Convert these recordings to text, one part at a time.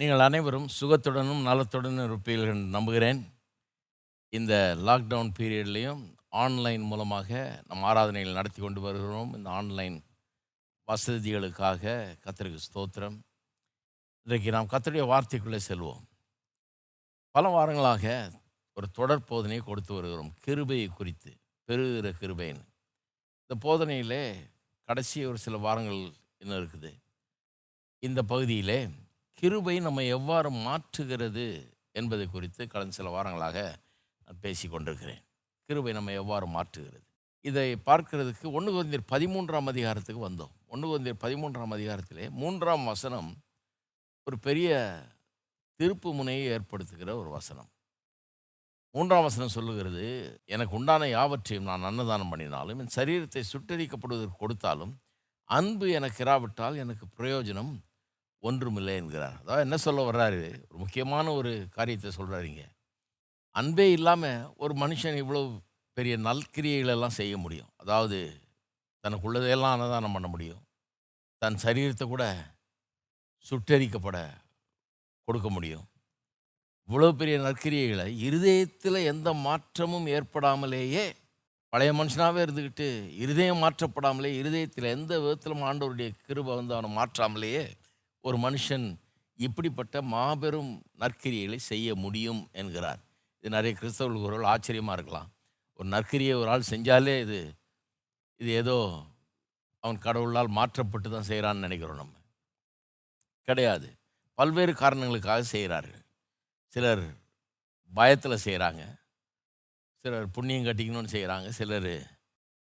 நீங்கள் அனைவரும் சுகத்துடனும் நலத்துடனும் இருப்பீர்கள் என்று நம்புகிறேன். இந்த லாக்டவுன் பீரியட்லேயும் ஆன்லைன் மூலமாக நம் ஆராதனைகள் நடத்தி கொண்டு வருகிறோம். இந்த ஆன்லைன் வசதிகளுக்காக கத்தருக்கு ஸ்தோத்திரம். இன்றைக்கு நாம் கத்தருடைய வார்த்தைக்குள்ளே செல்வோம். பல வாரங்களாக ஒரு தொடர் போதனையை கொடுத்து வருகிறோம். கிருபையை குறித்து பெருகிற கிருபைன்னு. இந்த போதனையிலே கடைசி ஒரு சில வாரங்கள் இன்னும் இருக்குது. இந்த பகுதியிலே கிருபை நம்ம எவ்வாறு மாற்றுகிறது என்பது குறித்து கடந்த சில வாரங்களாக நான் பேசி கொண்டிருக்கிறேன். கிருபை நம்ம எவ்வாறு மாற்றுகிறது? இதை பார்க்கிறதுக்கு ஒன்று குழந்தையர் பதிமூன்றாம் அதிகாரத்துக்கு வந்தோம். ஒன்று குழந்தையர் பதிமூன்றாம் அதிகாரத்திலே மூன்றாம் வசனம் ஒரு பெரிய திருப்பு முனையை ஏற்படுத்துகிற ஒரு வசனம். மூன்றாம் வசனம் சொல்லுகிறது எனக்கு உண்டான யாவற்றையும் நான் அன்னதானம் பண்ணினாலும் என் சரீரத்தை சுட்டரிக்கப்படுவதற்கு கொடுத்தாலும் அன்பு எனக்கு இராவிட்டால் எனக்கு பிரயோஜனம் ஒன்றுமில்லை என்கிறார். அதாவது என்ன சொல்ல வர்றாரு? ஒரு முக்கியமான ஒரு காரியத்தை சொல்கிறாருங்க அன்பே இல்லாமல் ஒரு மனுஷன் இவ்வளோ பெரிய நல்கிரியைகளெல்லாம் செய்ய முடியும். அதாவது தனக்குள்ளதையெல்லாம் அன்னதானம் பண்ண முடியும். தன் சரீரத்தை கூட சுட்டரிக்கப்பட கொடுக்க முடியும். இவ்வளோ பெரிய நற்கிரியைகளை இருதயத்தில் எந்த மாற்றமும் ஏற்படாமலேயே பழைய மனுஷனாகவே இருந்துக்கிட்டு இருதயம் மாற்றப்படாமலே இருதயத்தில் எந்த விதத்திலும் ஆண்டவருடைய கிருபை வந்து அவனை மாற்றாமலேயே ஒரு மனுஷன் இப்படிப்பட்ட மாபெரும் நற்கிரியைகளை செய்ய முடியும் என்கிறார். இது நிறைய கிறிஸ்தவர்களுக்கு ஒரு ஆச்சரியமாக இருக்கலாம். ஒரு நற்கிரியை ஒரு ஆள் செஞ்சாலே இது இது ஏதோ அவன் கடவுளால் மாற்றப்பட்டு தான் செய்கிறான்னு நினைக்கிறோம் நம்ம. கிடையாது. பல்வேறு காரணங்களுக்காக செய்கிறார்கள் சிலர் பயத்தில் செய்கிறாங்க சிலர் புண்ணியம் கட்டிக்கணும்னு செய்கிறாங்க சிலர்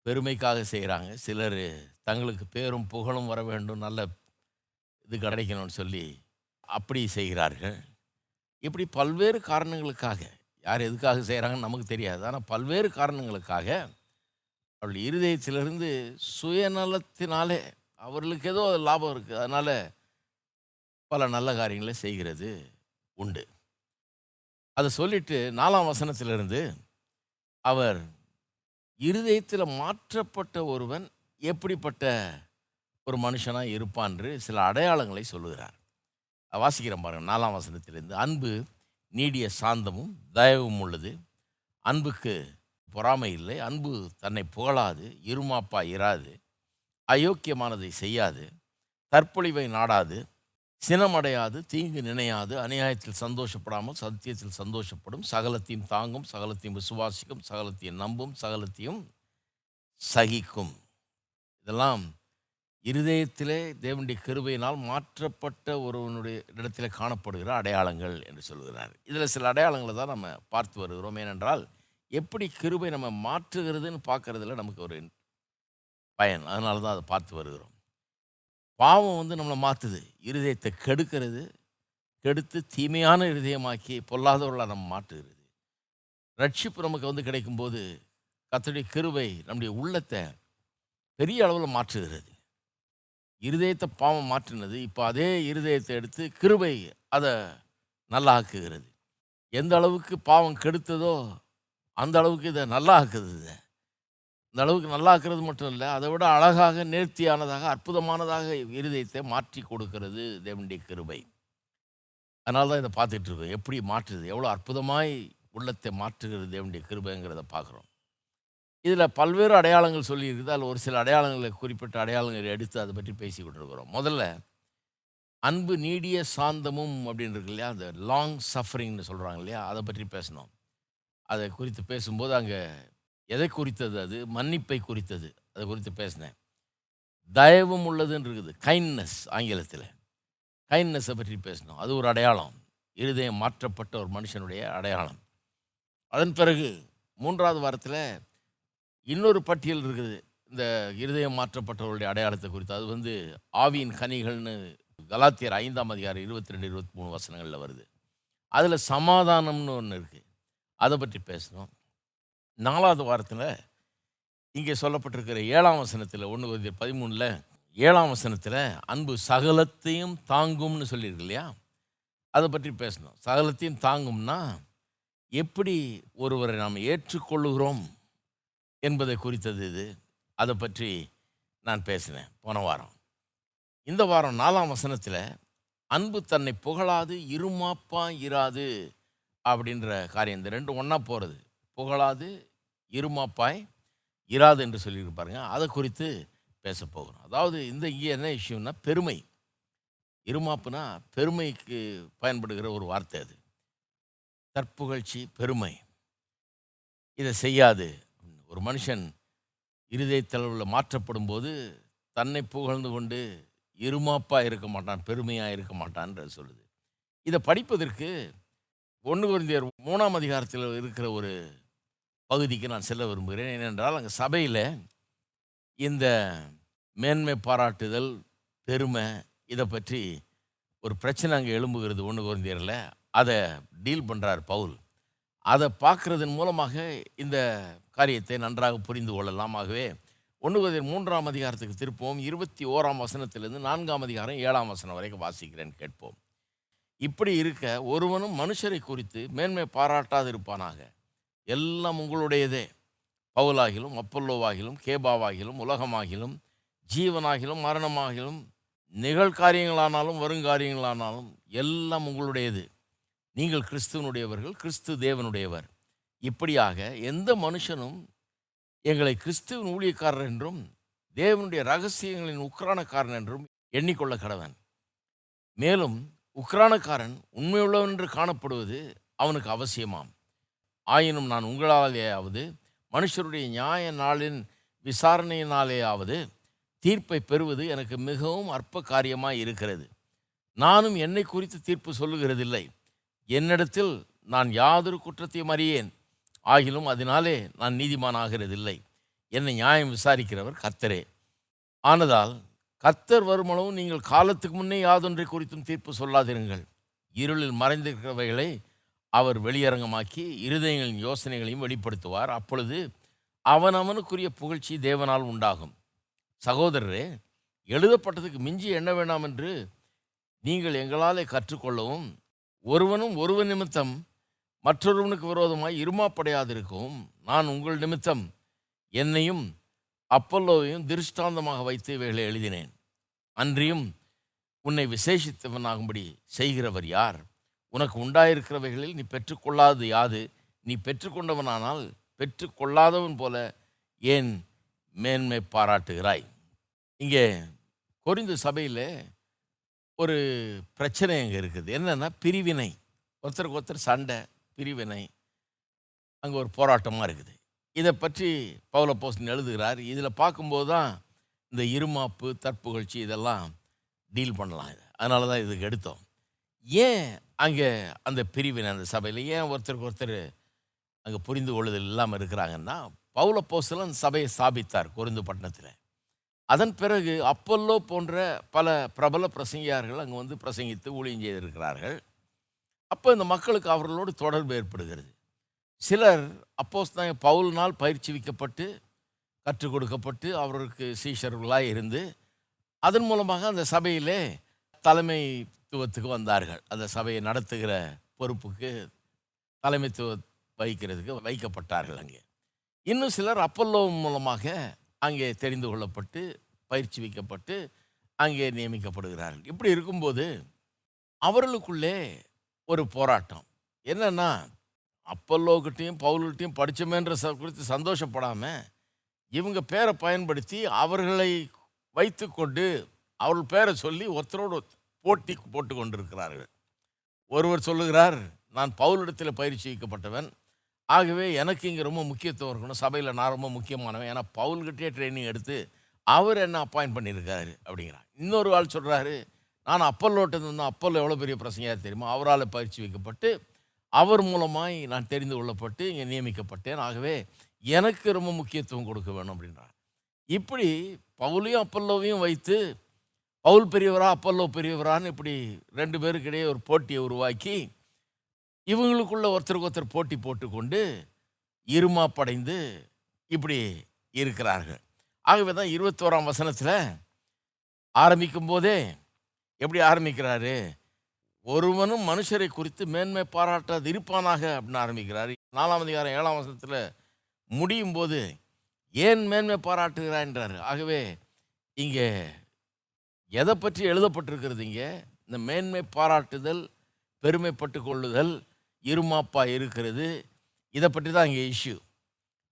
பெருமைக்காக செய்கிறாங்க சிலர் தங்களுக்கு பேரும் புகழும் வர வேண்டும். நல்ல இது கிடைக்கணும்னு சொல்லி அப்படி செய்கிறார்கள். இப்படி பல்வேறு காரணங்களுக்காக யார் எதுக்காக செய்கிறாங்கன்னு நமக்கு தெரியாது. ஆனால் பல்வேறு காரணங்களுக்காக அவள் இருதயத்திலிருந்து சுயநலத்தினாலே அவர்களுக்கு ஏதோ லாபம் இருக்குது அதனால் பல நல்ல காரியங்களை செய்கிறது உண்டு. அதை சொல்லிட்டு நாலாம் வசனத்திலிருந்து அவர் இருதயத்தில் மாற்றப்பட்ட ஒருவன் எப்படிப்பட்ட ஒரு மனுஷனாக இருப்பான்று சில அடையாளங்களை சொல்லுகிறார். வாசிக்கிறேன் பாருங்க நாலாம் வசனத்திலிருந்து. அன்பு நீடிய சாந்தமும் தயவும் உள்ளது. அன்புக்கு பொறாமை இல்லை. அன்பு தன்னை புகழாது இருமாப்பா இராது. அயோக்கியமானதை செய்யாது. தற்பொழிவை நாடாது. சினமடையாது தீங்கு நினையாது. அநியாயத்தில் சந்தோஷப்படாமல் சத்தியத்தில் சந்தோஷப்படும். சகலத்தையும் தாங்கும் சகலத்தையும் விசுவாசிக்கும் சகலத்தையும் நம்பும் சகலத்தையும் சகிக்கும். இதெல்லாம் இருதயத்திலே தேவனுடைய கிருபையினால் மாற்றப்பட்ட ஒருவனுடைய இடத்திலே காணப்படுகிற அடையாளங்கள் என்று சொல்கிறார் இதில் சில அடையாளங்களை தான் நம்ம பார்த்து வருகிறோம். ஏனென்றால் எப்படி கிருபை நம்ம மாற்றுகிறதுன்னு பார்க்குறதுல நமக்கு ஒரு பயன். அதனால தான் அதை பார்த்து வருகிறோம். பாவம் வந்து நம்மளை மாற்றுது இருதயத்தை கெடுக்கிறது. கெடுத்து தீமையான இருதயமாக்கி பொல்லாதவர்களாக நம்ம மாற்றுகிறது. ரட்சிப்பு நமக்கு வந்து கிடைக்கும்போது கத்தருடைய கிருபை நம்முடைய உள்ளத்தை பெரிய அளவில் மாற்றுகிறது. இருதயத்தை பாவம் மாற்றினது. இப்போ அதே இருதயத்தை எடுத்து கிருபை அதை நல்லா ஆக்குகிறது எந்த அளவுக்கு பாவம் கெடுத்ததோ அந்த அளவுக்கு இதை நல்லா ஆக்குது இதை இந்த அளவுக்கு நல்லா ஆக்குறது மட்டும் இல்லை அதை விட அழகாக நேர்த்தியானதாக அற்புதமானதாக இருதயத்தை மாற்றி கொடுக்கிறது தேவனுடைய கிருபை. அதனால தான் இதை பார்த்துட்ருக்கோம் எப்படி மாற்றுது? எவ்வளோ அற்புதமாய் உள்ளத்தை மாற்றுகிறது தேவனுடைய கிருபைங்கிறத பார்க்குறோம். இதில் பல்வேறு அடையாளங்கள் சொல்லியிருக்குது. அதில் ஒரு சில அடையாளங்களை குறிப்பிட்ட அடையாளங்களை எடுத்து அதை பற்றி பேசி கொண்டிருக்கிறோம். முதல்ல அன்பு நீடிய சாந்தமும் அப்படின்னு இருக்கு இல்லையா? அந்த லாங் சஃபரிங்னு சொல்கிறாங்க இல்லையா? அதை பற்றி பேசணும். அதை குறித்து பேசும்போது அங்கே எதை குறித்தது அது? மன்னிப்பை குறித்தது. அதை குறித்து பேசினேன். தயவும் உள்ளதுன்னு இருக்குது. கைண்ட்னஸ் ஆங்கிலத்தில். கைண்ட்னஸை பற்றி பேசணும். அது ஒரு அடையாளம். இருதயம் மாற்றப்பட்ட ஒரு மனுஷனுடைய அடையாளம். அதன் பிறகு மூன்றாவது வாரத்தில் இன்னொரு பட்டியல் இருக்குது. இந்த இருதயம் மாற்றப்பட்டவருடைய அடையாளத்தை குறித்து. அது வந்து ஆவியின் கனிகள்னு கலாத்தியர் ஐந்தாம் அதிகாரம் இருபத்தி ரெண்டு இருபத்தி மூணு வசனங்களில் வருது. அதில் சமாதானம்னு ஒன்று இருக்குது அதை பற்றி பேசணும். நாலாவது வாரத்தில் இங்கே சொல்லப்பட்டிருக்கிற ஏழாம் வசனத்தில் ஒன்று ஒரு பதிமூணில் ஏழாம் வசனத்தில் அன்பு சகலத்தையும் தாங்கும்னு சொல்லியிருக்கு இல்லையா? அதை பற்றி பேசணும். சகலத்தையும் தாங்கும்னா எப்படி ஒருவரை நாம் ஏற்றுக்கொள்ளுகிறோம்? என்பதை குறித்தது இது. அதை பற்றி நான் பேசினேன் போன வாரம். இந்த வாரம் நாலாம் வசனத்தில் அன்பு தன்னை புகழாது இருமாப்பா இராது அப்படின்ற காரியம். இந்த ரெண்டும் ஒன்றா போகிறது புகழாது இருமாப்பாய் இராது என்று சொல்லியிருப்பாருங்க அதை குறித்து பேச போகிறோம். அதாவது இந்த இங்கே என்ன இஷ்யூன்னா பெருமை. இருமாப்புனா பெருமைக்கு பயன்படுகிற ஒரு வார்த்தை அது. தற்புகழ்ச்சி பெருமை. இதை செய்யாது. ஒரு மனுஷன் இருதயத்தளவில் மாற்றப்படும் போது தன்னை புகழ்ந்து கொண்டு இருமாப்பாக இருக்க மாட்டான் பெருமையாக இருக்க மாட்டான்றது சொல்லுது. இதை படிப்பதற்கு ஒன்று குறைந்தர் மூணாம் அதிகாரத்தில் இருக்கிற ஒரு பகுதிக்கு நான் செல்ல விரும்புகிறேன். ஏனென்றால் அங்கே சபையில் இந்த மேன்மை பாராட்டுதல் பெருமை இதை பற்றி ஒரு பிரச்சனை அங்கே எழும்புகிறது ஒன்று குறைந்தரில் அதை டீல் பண்ணுறார் பவுல். அதை பார்க்குறதன் மூலமாக இந்த காரியத்தை நன்றாக புரிந்து கொள்ளலாம். ஆகவே ஒன்று மூன்றாம் அதிகாரத்துக்கு திருப்போம் இருபத்தி ஓராம் வசனத்திலிருந்து நான்காம் அதிகாரம் ஏழாம் வசனம் வரைக்கும் வாசிக்கிறேன் கேட்போம். இப்படி இருக்க ஒருவனும் மனுஷரை குறித்து மேன்மை பாராட்டாதிருப்பானாக. எல்லாம் உங்களுடையதே. பவுலாகிலும் அப்பல்லோவாகிலும் கேபாவாகிலும் உலகமாகிலும் ஜீவனாகிலும் மரணமாகிலும் நிகழ்காரியங்களானாலும் வருங்காரியங்களானாலும் எல்லாம் உங்களுடையது. நீங்கள் கிறிஸ்துவனுடையவர்கள் கிறிஸ்து தேவனுடையவர். இப்படியாக எந்த மனுஷனும் எங்களை கிறிஸ்துவின் ஊழியக்காரர் என்றும் தேவனுடைய ரகசியங்களின் உக்ரானக்காரன் என்றும் எண்ணிக்கொள்ள கடவன். மேலும் உக்ரானக்காரன் உண்மையுள்ளவன் என்று காணப்படுவது அவனுக்கு அவசியமாம். ஆயினும் நான் உங்களாலேயாவது மனுஷருடைய நியாய நாளின் விசாரணையினாலேயாவது தீர்ப்பை பெறுவது எனக்கு மிகவும் அற்ப காரியமாக இருக்கிறது. நானும் என்னை குறித்து தீர்ப்பு சொல்லுகிறதில்லை. என்னிடத்தில் நான் யாதொரு குற்றத்தையும் அறியேன். ஆகிலும் அதனாலே நான் நீதிமானாகிறதில்லை. என்னை நியாயம் விசாரிக்கிறவர் கத்தரே ஆனதால் கத்தர் வருமளவும் நீங்கள் காலத்துக்கு முன்னே யாதொன்றை குறித்தும் தீர்ப்பு சொல்லாதிருங்கள். இருளில் மறைந்திருக்கிறவைகளை அவர் வெளியரங்கமாக்கி இருதயங்களின் யோசனைகளையும் வெளிப்படுத்துவார். அப்பொழுது அவனவனுக்குரிய புகழ்ச்சி தேவனால் உண்டாகும். சகோதரரே எழுதப்பட்டதுக்கு மிஞ்சி என்ன வேண்டாம் என்று நீங்கள் எங்களாலே கற்றுக்கொள்ளவும் ஒருவனும் ஒருவன் நிமித்தம் மற்றொருவனுக்கு விரோதமாய் இருமாப்படையாதிருக்கவும். நான் உங்கள் நிமித்தம் என்னையும் அப்பல்லோவையும் திருஷ்டாந்தமாக வைத்து இவைகளை எழுதினேன். அன்றியும் உன்னை விசேஷித்தவனாகும்படி செய்கிறவர் யார்? உனக்கு உண்டாயிருக்கிறவைகளில் நீ பெற்றுக்கொள்ளாதது யாது? நீ பெற்றுக்கொண்டவனானால் பெற்றுக்கொள்ளாதவன் போல ஏன் மேன்மை பாராட்டுகிறாய்? இங்கே கொரிந்து சபையில் ஒரு பிரச்சனை அங்கே இருக்குது. என்னென்னா பிரிவினை. ஒருத்தருக்கு ஒருத்தர் சண்டை பிரிவினை. அங்கே ஒரு போராட்டமாக இருக்குது. இதை பற்றி பவுல போஸ்டன் எழுதுகிறார். இதில் பார்க்கும்போது தான் இந்த இருமாப்பு தற்புகழ்ச்சி இதெல்லாம் டீல் பண்ணலாம் இது. அதனால தான் இதுக்கு எடுத்தோம். ஏன் அங்கே அந்த பிரிவினை அந்த சபையில்? ஏன் ஒருத்தருக்கு ஒருத்தர் அங்கே புரிந்து கொள்ளுதல் இல்லாமல் இருக்கிறாங்கன்னா பவுல போஸ்டலன் சபையை ஸ்தாபித்தார் கொருந்து பட்டணத்தில். அதன் பிறகு அப்பல்லோ போன்ற பல பிரபல பிரசங்கியார்கள் அங்கே வந்து பிரசங்கித்து ஊழியம் செய்திருக்கிறார்கள். அப்போ இந்த மக்களுக்கு அவர்களோடு தொடர்பு ஏற்படுகிறது. சிலர் அப்போஸ் தான் பவுல்னால் பயிற்சி வைக்கப்பட்டு கற்றுக் கொடுக்கப்பட்டு அவர்களுக்கு சீஷர்களாக இருந்து அதன் மூலமாக அந்த சபையிலே தலைமைத்துவத்துக்கு வந்தார்கள். அந்த சபையை நடத்துகிற பொறுப்புக்கு தலைமைத்துவ வைக்கிறதுக்கு வைக்கப்பட்டார்கள் அங்கே. இன்னும் சிலர் அப்பல்லோ மூலமாக அங்கே தெரிந்து கொள்ளப்பட்டு பயிற்சி வைக்கப்பட்டு அங்கே நியமிக்கப்படுகிறார்கள். இப்படி இருக்கும்போது அவர்களுக்குள்ளே ஒரு போராட்டம். என்னென்னா அப்பல்லோக்கிட்டையும் பவுல்கிட்டையும் படித்தோமேன்ற குறித்து சந்தோஷப்படாமல் இவங்க பேரை பயன்படுத்தி அவர்களை வைத்துக்கொண்டு அவர்கள் பேரை சொல்லி ஒருத்தரோடு போட்டி போட்டு கொண்டிருக்கிறார்கள் ஒருவர் சொல்லுகிறார் நான் பவுலிடத்தில் பயிற்சி வைக்கப்பட்டவன் ஆகவே எனக்கு இங்கே ரொம்ப முக்கியத்துவம் இருக்கணும். சபையில் நான் ரொம்ப முக்கியமானவன். ஏன்னா பவுல்கிட்டே ட்ரைனிங் எடுத்து அவர் என்ன அப்பாயின்ட் பண்ணியிருக்காரு அப்படிங்கிறார் இன்னொரு ஆள் சொல்கிறாரு நான் அப்பல்லோட்டது வந்து அப்பல்லோ எவ்வளோ பெரிய பிரசங்கையாக தெரியுமா? அவரால் பயிற்சி வைக்கப்பட்டு அவர் மூலமாய் நான் தெரிந்து கொள்ளப்பட்டு இங்கே நியமிக்கப்பட்டேன். ஆகவே எனக்கு ரொம்ப முக்கியத்துவம் கொடுக்க வேணும் அப்படின்றார் இப்படி பவுலையும் அப்பல்லோவையும் வைத்து பவுல் பெரியவரா அப்பல்லோ பெரியவரான்னு இப்படி ரெண்டு பேருக்கிடையே ஒரு போட்டியை உருவாக்கி இவங்களுக்குள்ள ஒருத்தருக்கு ஒருத்தர் போட்டி போட்டுக்கொண்டு இருமாப்படைந்து இப்படி இருக்கிறார்கள். ஆகவே தான் இருபத்தோராம் வசனத்தில் ஆரம்பிக்கும் போதே எப்படி ஆரம்பிக்கிறாரு? ஒருவனும் மனுஷரை குறித்து மேன்மை பாராட்டாது இருப்பானாக அப்படின்னு ஆரம்பிக்கிறார். நாலாம் அதிகாரம் ஏழாம் வசனத்தில் முடியும் போது ஏன் மேன்மை பாராட்டுகிறான்றார் ஆகவே இங்கே எதை பற்றி எழுதப்பட்டிருக்கிறது இங்கே? இந்த மேன்மை பாராட்டுதல் பெருமைப்பட்டு கொள்ளுதல் இருமாப்பாக இருக்கிறது. இதை பற்றி தான் இங்கே இஷ்யூ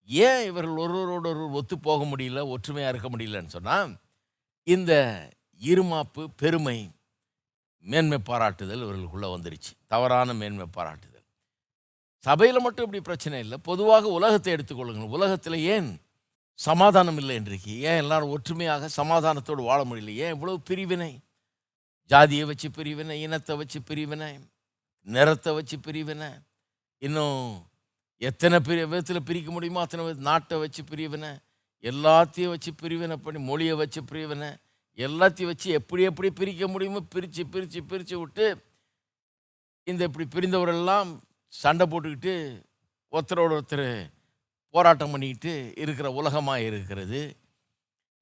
ஏன் இவர்கள் ஒருவரோடு ஒருவர் ஒத்து போக முடியல ஒற்றுமையாக இருக்க முடியலன்னு சொன்னால் இந்த இருமாப்பு பெருமை மேன்மை பாராட்டுதல் இவர்களுக்குள்ளே வந்துருச்சு. தவறான மேன்மை பாராட்டுதல். சபையில் மட்டும் இப்படி பிரச்சனை இல்லை. பொதுவாக உலகத்தை எடுத்துக்கொள்ளுங்கள் உலகத்தில் ஏன் சமாதானம் இல்லை இன்றைக்கு? ஏன் எல்லாரும் ஒற்றுமையாக சமாதானத்தோடு வாழ முடியல? ஏன் இவ்வளோ பிரிவினை? ஜாதியை வச்சு பிரிவினை இனத்தை வச்சு பிரிவினை நிறத்தை வச்சு பிரிவினை இன்னும் எத்தனை பிரி விதத்தில் பிரிக்க முடியுமோ அத்தனை நாட்டை வச்சு பிரிவினை எல்லாத்தையும் வச்சு பிரிவினை பண்ணி மொழியை வச்சு பிரிவினை எல்லாத்தையும் வச்சு எப்படி எப்படி பிரிக்க முடியுமோ பிரித்து பிரித்து பிரித்து விட்டு இந்த இப்படி பிரிந்தவரெல்லாம் சண்டை போட்டுக்கிட்டு ஒருத்தரோட ஒருத்தர் போராட்டம் பண்ணிக்கிட்டு இருக்கிற உலகமாக இருக்கிறது.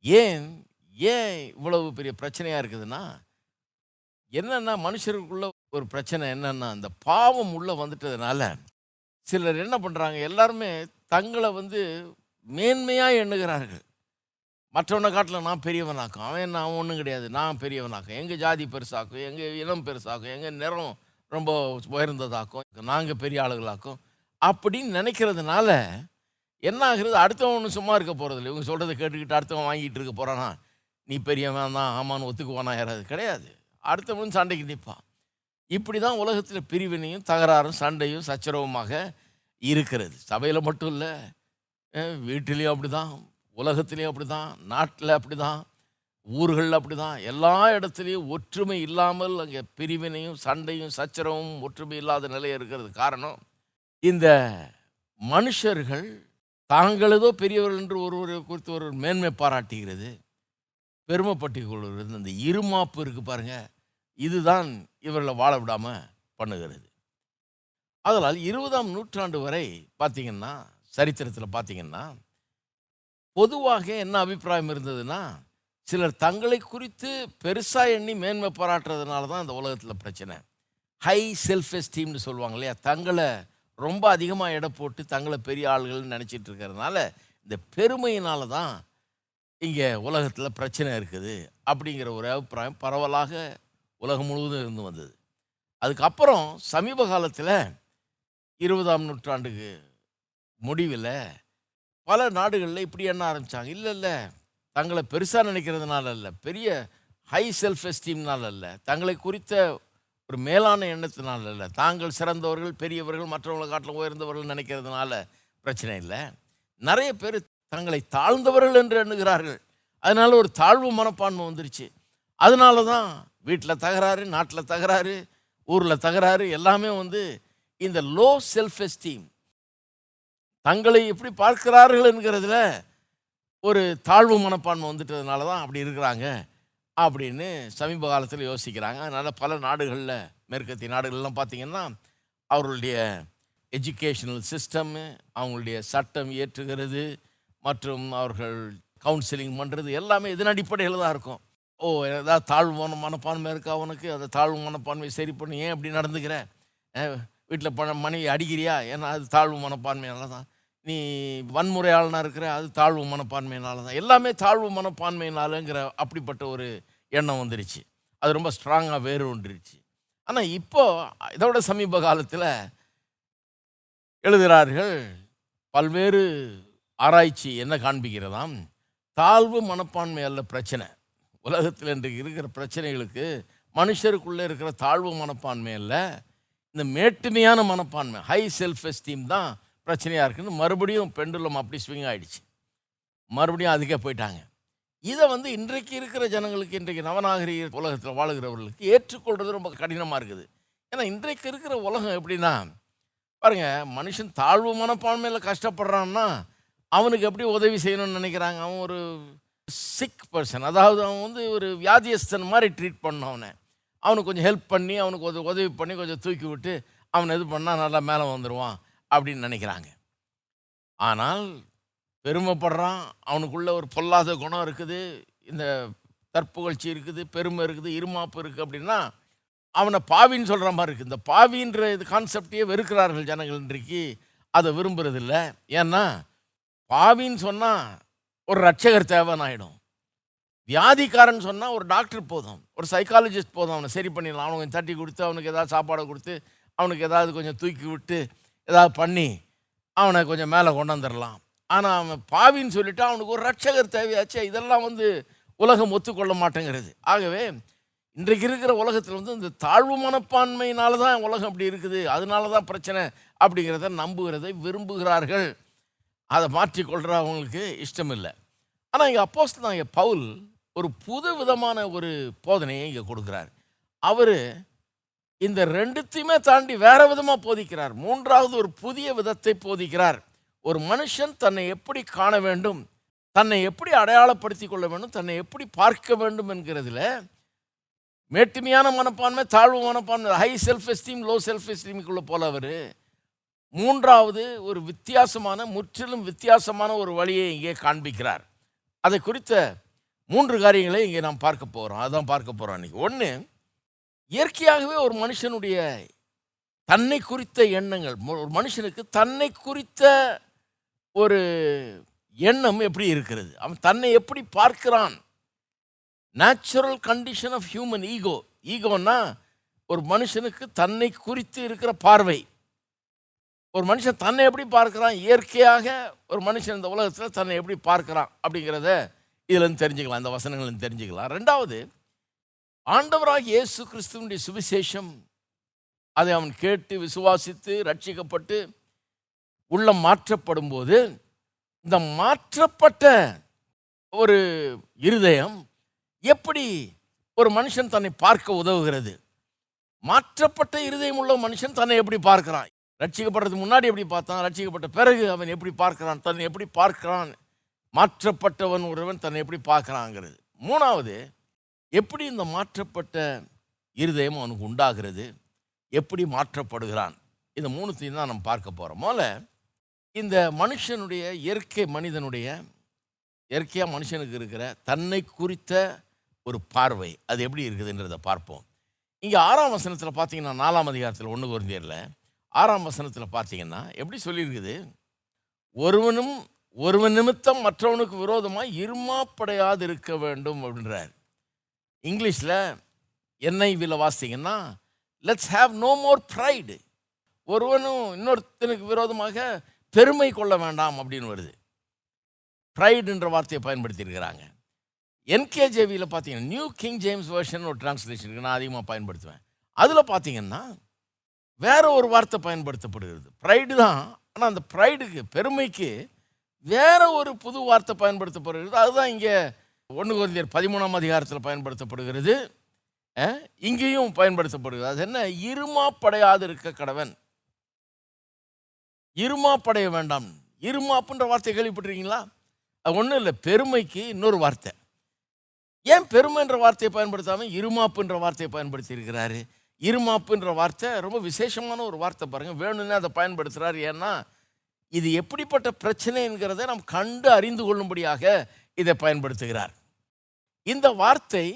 ஏன் ஏன் இவ்வளவு பெரிய பிரச்சனையாக இருக்குதுன்னா என்னென்னா மனுஷருக்குள்ள ஒரு பிரச்சனை என்னென்னா அந்த பாவம் உள்ளே வந்துட்டதுனால சிலர் என்ன பண்ணுறாங்க எல்லாருமே தங்களை வந்து மேன்மையாக எண்ணுகிறார்கள். மற்றவனை காட்டில் நான் பெரியவனாக்கும் அவன் நான் ஒன்றும் கிடையாது நான் பெரியவனாக்கும். எங்கள் ஜாதி பெருசாக்கும் எங்கள் இனம் பெருசாக்கும் எங்கள் நிறம் ரொம்ப உயர்ந்ததாக்கும் நாங்கள் பெரிய ஆளுகளாக்கும் அப்படின்னு நினைக்கிறதுனால என்ன ஆகுறது? அடுத்தவன் ஒன்றும் சும்மா இருக்க போகிறதில்ல இவங்க சொல்கிறத கேட்டுக்கிட்டு அடுத்தவன் வாங்கிட்டு இருக்க போகிறானா நீ பெரியவன் தான் ஆமான்னு ஒத்துக்குவானா யாராவது? கிடையாது. அடுத்தவன் சண்டைக்கு நிற்பான் இப்படி தான் உலகத்தில் பிரிவினையும் தகராறும் சண்டையும் சச்சரவுமாக இருக்கிறது. சபையில் மட்டும் இல்லை வீட்டிலையும் அப்படி தான் உலகத்துலேயும் அப்படி தான் நாட்டில் அப்படி தான் ஊர்களில் அப்படி தான் எல்லா இடத்துலையும் ஒற்றுமை இல்லாமல் அங்கே பிரிவினையும் சண்டையும் சச்சரவும் ஒற்றுமை இல்லாத நிலை இருக்கிறது. காரணம் இந்த மனுஷர்கள் தாங்களதோ பெரியவர்கள் என்று ஒருவரை குறித்து ஒரு மேன்மை பாராட்டுகிறது. பெருமைப்பட்டு கொள்வது இந்த இருமாப்பு இருக்குது பாருங்கள் இதுதான் இவர்களை வாழ விடாமல் பண்ணுகிறது. அதனால் இருபதாம் நூற்றாண்டு வரை பார்த்திங்கன்னா சரித்திரத்தில் பார்த்திங்கன்னா பொதுவாக என்ன அபிப்பிராயம் இருந்ததுன்னா சிலர் தங்களை குறித்து பெருசாக எண்ணி மேன்மை பாராட்டுறதுனால தான் இந்த உலகத்தில் பிரச்சனை. ஹை செல்ஃப் எஸ்டீம்னு சொல்லுவாங்க இல்லையா? தங்களை ரொம்ப அதிகமாக எடை போட்டு தங்களை பெரிய ஆள்கள்னு நினச்சிட்டு இருக்கிறதுனால இந்த பெருமையினால தான் இங்கே உலகத்தில் பிரச்சனை இருக்குது அப்படிங்கிற ஒரு அபிப்பிராயம் பரவலாக உலகம் முழுவதும் இருந்து வந்தது. அதுக்கப்புறம் சமீப காலத்தில் இருபதாம் நூற்றாண்டுக்கு முடிவில் பல நாடுகளில் இப்படி எண்ண ஆரம்பித்தாங்க இல்லை இல்லை. தங்களை பெருசாக நினைக்கிறதுனால இல்லை பெரிய ஹை செல்ஃப் எஸ்டீம்னால இல்லை தங்களை குறித்த ஒரு மேலான எண்ணத்தினால இல்லை தாங்கள் சிறந்தவர்கள் பெரியவர்கள் மற்றவங்களை காட்டில் உயர்ந்தவர்கள் நினைக்கிறதுனால பிரச்சனை இல்லை. நிறைய பேர் தங்களை தாழ்ந்தவர்கள் என்று எண்ணுகிறார்கள். அதனால் ஒரு தாழ்வு மனப்பான்மை வந்துருச்சு. அதனால தான் வீட்டில் தகராறு நாட்டில் தகராறு ஊரில் தகராறு எல்லாமே வந்து இந்த லோ செல்ஃப் எஸ்டீம் தங்களை எப்படி பார்க்கிறார்கள் என்கிறதுல ஒரு தாழ்வு மனப்பான்மை வந்துட்டதுனால தான் அப்படி இருக்கிறாங்க அப்படின்னு சமீப காலத்தில் யோசிக்கிறாங்க. அதனால் பல நாடுகளில் மேற்கத்திய நாடுகள்லாம் பார்த்திங்கன்னா அவர்களுடைய எஜுகேஷனல் சிஸ்டம்மு அவங்களுடைய சட்டம் இயற்றுகிறது மற்றும் அவர்கள் கவுன்சிலிங் பண்ணுறது எல்லாமே இதன் அடிப்படையில் தான் இருக்கும். ஓ ஏதாவது தாழ்வு மன மனப்பான்மை இருக்கா உனக்கு? அதை தாழ்வு மனப்பான்மை சரி பண்ணி. ஏன் அப்படி நடந்துக்கிற? வீட்டில் பண மனைவி அடிக்கிறியா? ஏன்னா அது தாழ்வு மனப்பான்மையால தான் நீ வன்முறையாளனாக இருக்கிற அது தாழ்வு மனப்பான்மையினால தான் எல்லாமே தாழ்வு மனப்பான்மையினாலங்கிற அப்படிப்பட்ட ஒரு எண்ணம் வந்துருச்சு. அது ரொம்ப ஸ்ட்ராங்காக வேறு ஒன்றுருச்சு. ஆனால் இப்போது இதோட சமீப காலத்தில் எழுதுகிறார்கள் பல்வேறு ஆராய்ச்சி என்ன காண்பிக்கிறதாம்? தாழ்வு மனப்பான்மை அல்ல பிரச்சனை. உலகத்தில் இன்றைக்கு இருக்கிற பிரச்சனைகளுக்கு மனுஷருக்குள்ளே இருக்கிற தாழ்வு மனப்பான்மை இல்லை இந்த மேட்டுமையான மனப்பான்மை ஹை செல்ஃப் எஸ்டீம் தான் பிரச்சனையாக இருக்குன்னு மறுபடியும் பெண்டுலம் அப்படி ஸ்விங் ஆகிடுச்சு மறுபடியும் அதுக்கே போயிட்டாங்க. இதை வந்து இன்றைக்கு இருக்கிற ஜனங்களுக்கு இன்றைக்கு நவநாகரிக உலகத்தில் வாழுகிறவர்களுக்கு ஏற்றுக்கொள்வது ரொம்ப கடினமாக இருக்குது. ஏன்னா இன்றைக்கு இருக்கிற உலகம் எப்படின்னா பாருங்கள் மனுஷன் தாழ்வு மனப்பான்மையில் கஷ்டப்படுறான்னா அவனுக்கு எப்படி உதவி செய்யணும்னு நினைக்கிறாங்க? அவன் ஒரு சிக் பர்சன் அதாவது அவன் வந்து ஒரு வியாதியஸ்தன் மாதிரி ட்ரீட் பண்ண அவனை. அவனுக்கு கொஞ்சம் ஹெல்ப் பண்ணி அவனுக்கு ஒரு உதவி பண்ணி கொஞ்சம் தூக்கி விட்டு அவனை இது பண்ணால் நல்லா மேலே வந்துடுவான் அப்படின்னு நினைக்கிறாங்க. ஆனால் பெருமைப்படுறான். அவனுக்குள்ள ஒரு பொல்லாத குணம் இருக்குது. இந்த தற்புகழ்ச்சி இருக்குது பெருமை இருக்குது இருமாப்பு இருக்குது அப்படின்னா அவனை பாவின்னு சொல்கிற மாதிரி இருக்குது இந்த பாவின்ற இது கான்செப்டையே வெறுக்கிறார்கள் ஜனங்கள் இன்றைக்கு. அதை விரும்புறதில்ல. ஏன்னா பாவின்னு சொன்னால் ஒரு ரட்சகர் தேவைன்னு ஆகிடும் வியாதிக்காரன் சொன்னால் ஒரு டாக்டர் போதும். ஒரு சைக்காலஜிஸ்ட் போதும். அவனை சரி பண்ணிடலாம். அவனுக்கு கொஞ்சம் தட்டி கொடுத்து அவனுக்கு ஏதாவது சாப்பாடை கொடுத்து அவனுக்கு ஏதாவது கொஞ்சம் தூக்கி விட்டு ஏதாவது பண்ணி அவனை கொஞ்சம் மேலே கொண்டு வந்துடலாம். ஆனால் அவன் பாவின்னு சொல்லிட்டு அவனுக்கு ஒரு ரட்சகர் தேவையாச்சு. இதெல்லாம் வந்து உலகம் ஒத்துக்கொள்ள மாட்டேங்கிறது. ஆகவே இன்றைக்கு இருக்கிற உலகத்தில் வந்து இந்த தாழ்வு மனப்பான்மையினால தான் உலகம் அப்படி இருக்குது. அதனால தான் பிரச்சனை அப்படிங்கிறத நம்புகிறதை விரும்புகிறார்கள். அதை மாற்றிக்கொள்கிறவங்களுக்கு இஷ்டம் இல்லை ஆனால் இங்கே அப்போஸ்ட் தான் இங்கே பவுல் ஒரு புது விதமான ஒரு போதனையை இங்கே கொடுக்குறார். அவர் இந்த ரெண்டுத்தையுமே தாண்டி வேற விதமாக போதிக்கிறார். மூன்றாவது ஒரு புதிய விதத்தை போதிக்கிறார். ஒரு மனுஷன் தன்னை எப்படி காண வேண்டும் தன்னை எப்படி அடையாளப்படுத்தி கொள்ள வேண்டும் தன்னை எப்படி பார்க்க வேண்டும் என்கிறதுல மேட்டுமையான மனப்பான்மை தாழ்வு மனப்பான்மை high self esteem low self எஸ்டீமுக்குள்ளே போல அவர். மூன்றாவது ஒரு வித்தியாசமான முற்றிலும் வித்தியாசமான ஒரு வழியை இங்கே காண்பிக்கிறார். அதை குறித்த மூன்று காரியங்களை இங்கே நாம் பார்க்க போகிறோம் அதுதான் பார்க்க போகிறோம் அன்றைக்கி ஒன்று இயற்கையாகவே ஒரு மனுஷனுடைய தன்னை குறித்த எண்ணங்கள் ஒரு மனுஷனுக்கு தன்னை குறித்த ஒரு எண்ணம் எப்படி இருக்கிறது? அவன் தன்னை எப்படி பார்க்கிறான்? Natural condition of human ego ஈகோன்னா ஒரு மனுஷனுக்கு தன்னை குறித்து இருக்கிற பார்வை. ஒரு மனுஷன் தன்னை எப்படி பார்க்கிறான்? இயற்கையாக ஒரு மனுஷன் இந்த உலகத்தில் தன்னை எப்படி பார்க்கிறான் அப்படிங்கிறத இதுலேருந்து தெரிஞ்சுக்கலாம். இந்த வசனங்கள்லேருந்து தெரிஞ்சுக்கலாம். ரெண்டாவது ஆண்டவராக இயேசு கிறிஸ்துவனுடைய சுவிசேஷம் அதை அவன் கேட்டு விசுவாசித்து ரட்சிக்கப்பட்டு உள்ள மாற்றப்படும் போது இந்த மாற்றப்பட்ட ஒரு இருதயம் எப்படி ஒரு மனுஷன் தன்னை பார்க்க உதவுகிறது? மாற்றப்பட்ட இருதயம் உள்ள மனுஷன் தன்னை எப்படி பார்க்கிறான்? ரட்சிக்கப்படுறதுக்கு முன்னாடி எப்படி பார்த்தான்? ரட்சிக்கப்பட்ட பிறகு அவன் எப்படி பார்க்கிறான்? தன்னை எப்படி பார்க்கிறான்? மாற்றப்பட்டவன் ஒருவன் தன்னை எப்படி பார்க்குறாங்கிறது மூணாவது எப்படி இந்த மாற்றப்பட்ட இருதயம் அவனுக்கு உண்டாகிறது? எப்படி மாற்றப்படுகிறான்? இந்த மூணுத்தையும் தான் நம்ம பார்க்க போகிறோம் முதல்ல இந்த மனுஷனுடைய இயற்கை மனிதனுடைய இயற்கையாக மனுஷனுக்கு இருக்கிற தன்னை குறித்த ஒரு பார்வை. அது எப்படி இருக்குதுன்றதை பார்ப்போம். இங்கே ஆறாம் வசனத்தில் பார்த்தீங்கன்னா நாலாம் அதிகாரத்தில் ஒன்று குறைந்தேரில் ஆறாம் வசனத்தில் பார்த்தீங்கன்னா எப்படி சொல்லியிருக்குது? ஒருவனும் ஒருவன் நிமித்தம் மற்றவனுக்கு விரோதமாக இருமாப்படையாது இருக்க வேண்டும் அப்படின்றார். இங்கிலீஷில் என்ஐவியில் வாசிங்கன்னா let's have no more pride ஒருவனும் இன்னொருத்தனுக்கு விரோதமாக பெருமை கொள்ள வேண்டாம் அப்படின்னு வருது. ப்ரைடுன்ற வார்த்தையை பயன்படுத்தியிருக்கிறாங்க. என்கேஜேவியில் பார்த்தீங்கன்னா நியூ கிங் ஜேம்ஸ் வெர்ஷன் ஒரு டிரான்ஸ்லேஷன் இருக்கு. நான் அதிகமாக பயன்படுத்துவேன். அதில் பார்த்தீங்கன்னா வேற ஒரு வார்த்தை பயன்படுத்தப்படுகிறது. ப்ரைடு தான். ஆனால் அந்த ப்ரைடுக்கு பெருமைக்கு வேற ஒரு புது வார்த்தை பயன்படுத்தப்படுகிறது. அதுதான் இங்கே ஒன்று குழந்தையர் பதிமூணாம் அதிகாரத்தில் பயன்படுத்தப்படுகிறது. இங்கேயும் பயன்படுத்தப்படுகிறது. அது என்ன? இருமாப்படையாது இருக்க கடவன். இருமாப்படைய வேண்டாம். இருமாப்புன்ற வார்த்தை கேள்விப்பட்டிருக்கீங்களா? அது ஒன்றும் இல்லை. பெருமைக்கு இன்னொரு வார்த்தை. ஏன் பெருமைன்ற வார்த்தையை பயன்படுத்தாமல் இருமாப்புன்ற வார்த்தையை பயன்படுத்தி இருக்கிறாரு இருமாப்புன்ற வார்த்தை ரொம்ப விசேஷமான ஒரு வார்த்தை பாருங்கள் வேணும்னே அதை பயன்படுத்துகிறார் ஏன்னா இது எப்படிப்பட்ட பிரச்சனைங்கிறத நாம் கண்டு அறிந்து கொள்ளும்படியாக இதை பயன்படுத்துகிறார். இந்த வார்த்தை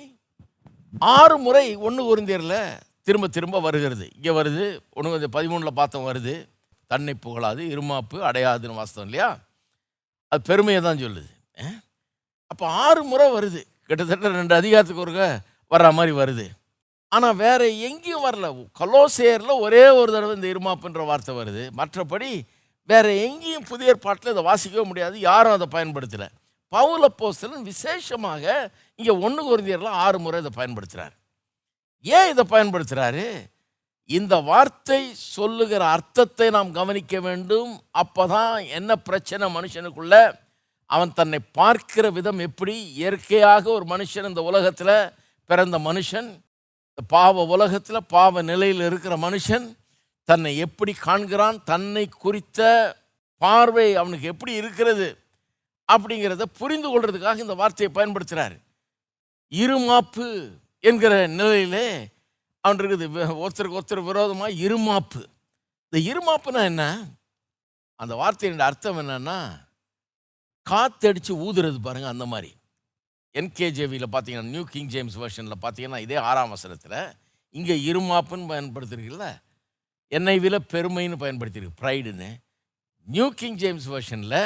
ஆறு முறை ஒன்று குருந்தியரில் திரும்ப திரும்ப வருகிறது. இங்கே வருது ஒன்று கொஞ்சம் பதிமூணில் பார்த்தோம் வருது. தன்னை புகழாது இருமாப்பு அடையாதுன்னு வாஸ்தவம் இல்லையா? அது பெருமையை தான் சொல்லுது. அப்போ ஆறு முறை வருது. கிட்டத்தட்ட ரெண்டு அதிகாரத்துக்கு ஒருக்க வர்ற மாதிரி வருது. ஆனால் வேறு எங்கேயும் வரல. கலோசேரில் ஒரே ஒரு தடவை இந்த இருமாப்புன்ற வார்த்தை வருது. மற்றபடி வேற எங்கேயும் புதிய ஏற்பாட்டில் இதை வாசிக்கவே முடியாது. யாரும் அதை பயன்படுத்தலை. பவுல போஸ்தலன் விசேஷமாக இங்கே ஒன்று குருந்தியரில் ஆறு முறை இதை பயன்படுத்துகிறார் ஏன் இதை பயன்படுத்துகிறாரு இந்த வார்த்தை சொல்லுகிற அர்த்தத்தை நாம் கவனிக்க வேண்டும். அப்போ தான் என்ன பிரச்சனை மனுஷனுக்குள்ள? அவன் தன்னை பார்க்கிற விதம் எப்படி? இயற்கையாக ஒரு மனுஷன் இந்த உலகத்தில் பிறந்த மனுஷன். இந்த பாவ உலகத்தில் பாவ நிலையில் இருக்கிற மனுஷன் தன்னை எப்படி காண்கிறான் தன்னை குறித்த பார்வை அவனுக்கு எப்படி இருக்கிறது அப்படிங்கிறத புரிந்து கொள்றதுக்காக இந்த வார்த்தையை பயன்படுத்துகிறார் இருமாப்பு என்கிற நிலையிலே அவன் இருக்குது ஒருத்தருக்கு ஒருத்தர் விரோதமாக இருமாப்பு. இந்த இருமாப்புனா என்ன? அந்த வார்த்தையினுடைய அர்த்தம் என்னன்னா காத்தடிச்சு ஊதுறது பாருங்கள் அந்த மாதிரி. என்கேஜேவியில் பார்த்தீங்கன்னா நியூ கிங் ஜேம்ஸ் வெர்ஷனில் பார்த்தீங்கன்னா இதே ஆறாம் வசனத்தில் இங்கே இருமாப்புன்னு பயன்படுத்திருக்குல்ல என்ஐவியில் பெருமைன்னு பயன்படுத்தியிருக்கு ப்ரைடுன்னு நியூ கிங் ஜேம்ஸ் வெர்ஷனில்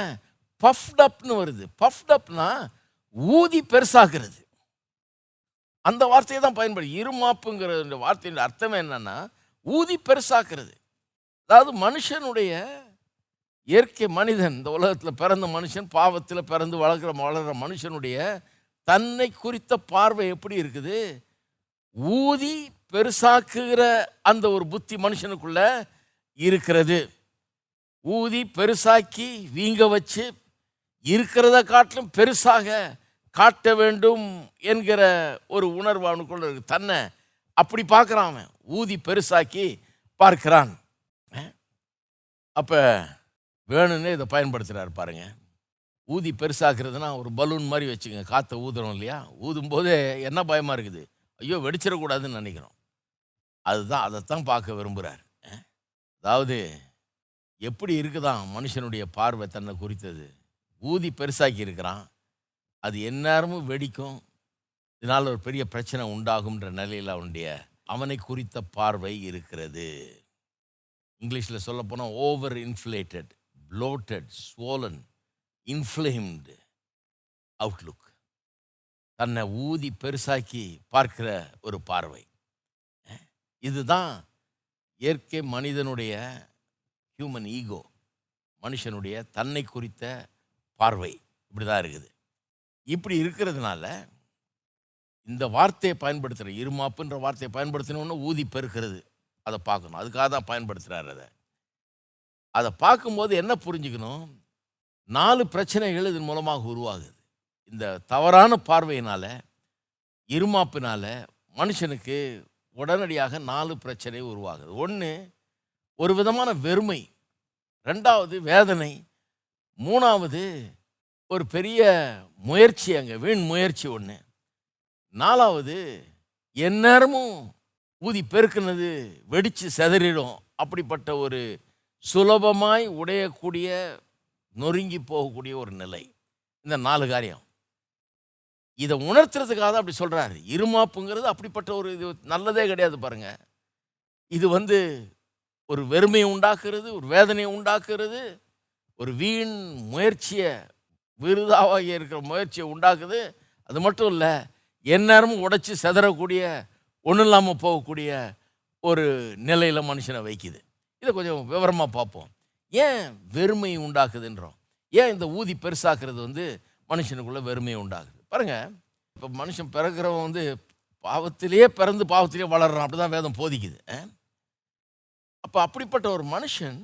பஃப்டப்னு வருது. பஃப்டப்னா ஊதி பெருசாக்குறது. அந்த வார்த்தையை தான் பயன்படு இருமாப்புங்கிற இந்த வார்த்தையின் அர்த்தம் என்னன்னா ஊதி பெருசாக்குறது. அதாவது மனுஷனுடைய இயற்கை மனிதன் இந்த உலகத்தில் பிறந்த மனுஷன் பாவத்தில் பிறந்து வளர்க்குற வளர்கிற மனுஷனுடைய தன்னை குறித்த பார்வை எப்படி இருக்குது? ஊதி பெருசாக்குகிற அந்த ஒரு புத்தி மனுஷனுக்குள்ள இருக்கிறது. ஊதி பெருசாக்கி வீங்க வச்சு இருக்கிறத காட்டிலும் பெருசாக காட்ட வேண்டும் என்கிற ஒரு உணர்வு அவனுக்குள்ள இருக்கு. தன்னை அப்படி பார்க்குறான் அவன். ஊதி பெருசாக்கி பார்க்கிறான். அப்போ வேணும்னே இதை பயன்படுத்துகிறார் பாருங்கள் ஊதி பெருசாக்குறதுனா ஒரு பலூன் மாதிரி வச்சுங்க காற்றை ஊதுறோம் இல்லையா? ஊதும் போதே என்ன பயமாக இருக்குது? ஐயோ வெடிச்சிடக்கூடாதுன்னு நினைக்கிறோம். அதுதான் அதைத்தான் பார்க்க விரும்புகிறார் அதாவது எப்படி இருக்குதான் மனுஷனுடைய பார்வை தன்னை குறித்தது? ஊதி பெருசாக்கி இருக்கிறான் அது எந்நேரமும் வெடிக்கும். இதனால் ஒரு பெரிய பிரச்சனை உண்டாகும்ன்ற நிலையில் அவனுடைய அவனை குறித்த பார்வை இருக்கிறது. இங்கிலீஷில் சொல்லப்போனால் over inflated bloated swollen inflamed outlook தன்னை ஊதி பெருசாக்கி பார்க்கிற ஒரு பார்வை. இதுதான் இயற்கை மனிதனுடைய ஹியூமன் ஈகோ மனுஷனுடைய தன்னை குறித்த பார்வை. இப்படி தான் இருக்குது. இப்படி இருக்கிறதுனால இந்த வார்த்தையை பயன்படுத்துகிற இருமாப்புன்ற வார்த்தையை பயன்படுத்தினோன்னு ஊதி பெருக்கிறது. அதை பார்க்கணும். அதுக்காக தான் பயன்படுத்துகிறார் அதை. அதை பார்க்கும்போது என்ன புரிஞ்சுக்கணும்? நாலு பிரச்சனைகள் இதன் மூலமாக உருவாகுது. இந்த தவறான பார்வையினால் இருமாப்பினால் மனுஷனுக்கு உடனடியாக நாலு பிரச்சனை உருவாகுது. ஒன்று ஒரு விதமான வெறுமை. ரெண்டாவது வேதனை. மூணாவது ஒரு பெரிய முயற்சி அங்கே வீண் முயற்சி ஒன்று நாலாவது எந்நேரமும் ஊதி பெருக்குனது வெடித்து செதறிடும். அப்படிப்பட்ட ஒரு சுலபமாய் உடையக்கூடிய நொறுங்கி போகக்கூடிய ஒரு நிலை. இந்த நாலு காரியம். இதை உணர்த்துறதுக்காக தான் அப்படி சொல்கிறாரு இருமாப்புங்கிறது அப்படிப்பட்ட ஒரு இது நல்லதே கிடையாது பாருங்கள் இது வந்து ஒரு வெறுமையை உண்டாக்குறது ஒரு வேதனையை உண்டாக்குறது ஒரு வீண் முயற்சியை விருதாவாக இருக்கிற முயற்சியை உண்டாக்குது. அது மட்டும் இல்லை எந்நேரமும் உடைச்சி செதறக்கூடிய ஒன்றும் இல்லாமல் போகக்கூடிய ஒரு நிலையில் மனுஷனை வைக்குது. இதை கொஞ்சம் விவரமாக பார்ப்போம். ஏன் வெறுமை உண்டாக்குதுன்றோம்? ஏன் இந்த ஊதி பெருசாக்குறது வந்து மனுஷனுக்குள்ள வெறுமை உண்டாகுது பாருங்கள் இப்போ மனுஷன் பிறக்கிறவன் வந்து பாவத்திலேயே பிறந்து பாவத்திலேயே வளர்றான். அப்படி தான் வேதம் போதிக்குது அப்போ அப்படிப்பட்ட ஒரு மனுஷன்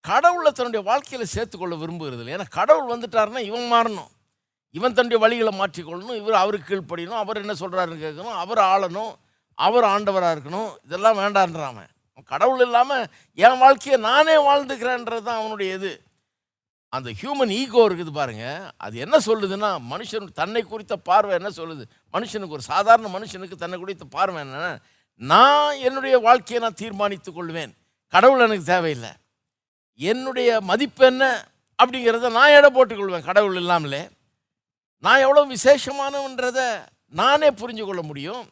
கடவுளை தன்னுடைய வாழ்க்கையில் சேர்த்துக்கொள்ள விரும்புகிறது இல்லை ஏன்னா கடவுள் வந்துட்டாருன்னா இவன் மாறணும். இவன் தன்னுடைய வழிகளை மாற்றிக்கொள்ளணும். இவர் அவருக்கு கீழ்ப்படியணும். அவர் என்ன சொல்கிறாருன்னு கேட்கணும். அவர் ஆளணும். அவர் ஆண்டவராக இருக்கணும். இதெல்லாம் வேண்டான்றான் கடவுள் இல்லாமல் என் வாழ்க்கையை நானே வாழ்ந்துக்கிறேன்றது தான் அவனுடைய இது. அந்த ஹியூமன் ஈகோ இருக்குது பாருங்கள் அது என்ன சொல்லுதுன்னா மனுஷன் தன்னை குறித்த பார்வை என்ன சொல்லுது? மனுஷனுக்கு ஒரு சாதாரண மனுஷனுக்கு தன்னை குறித்த பார்வை என்ன? நான் என்னுடைய வாழ்க்கையை நான் தீர்மானித்து கொள்வேன். கடவுள் எனக்கு தேவையில்லை. என்னுடைய மதிப்பு என்ன? அப்படிங்கிறத நான் எடை போட்டுக்கொள்வேன் கடவுள் இல்லாமலே. நான் எவ்வளோ விசேஷமானவன்றதை நானே புரிஞ்சு கொள்ள முடியும்.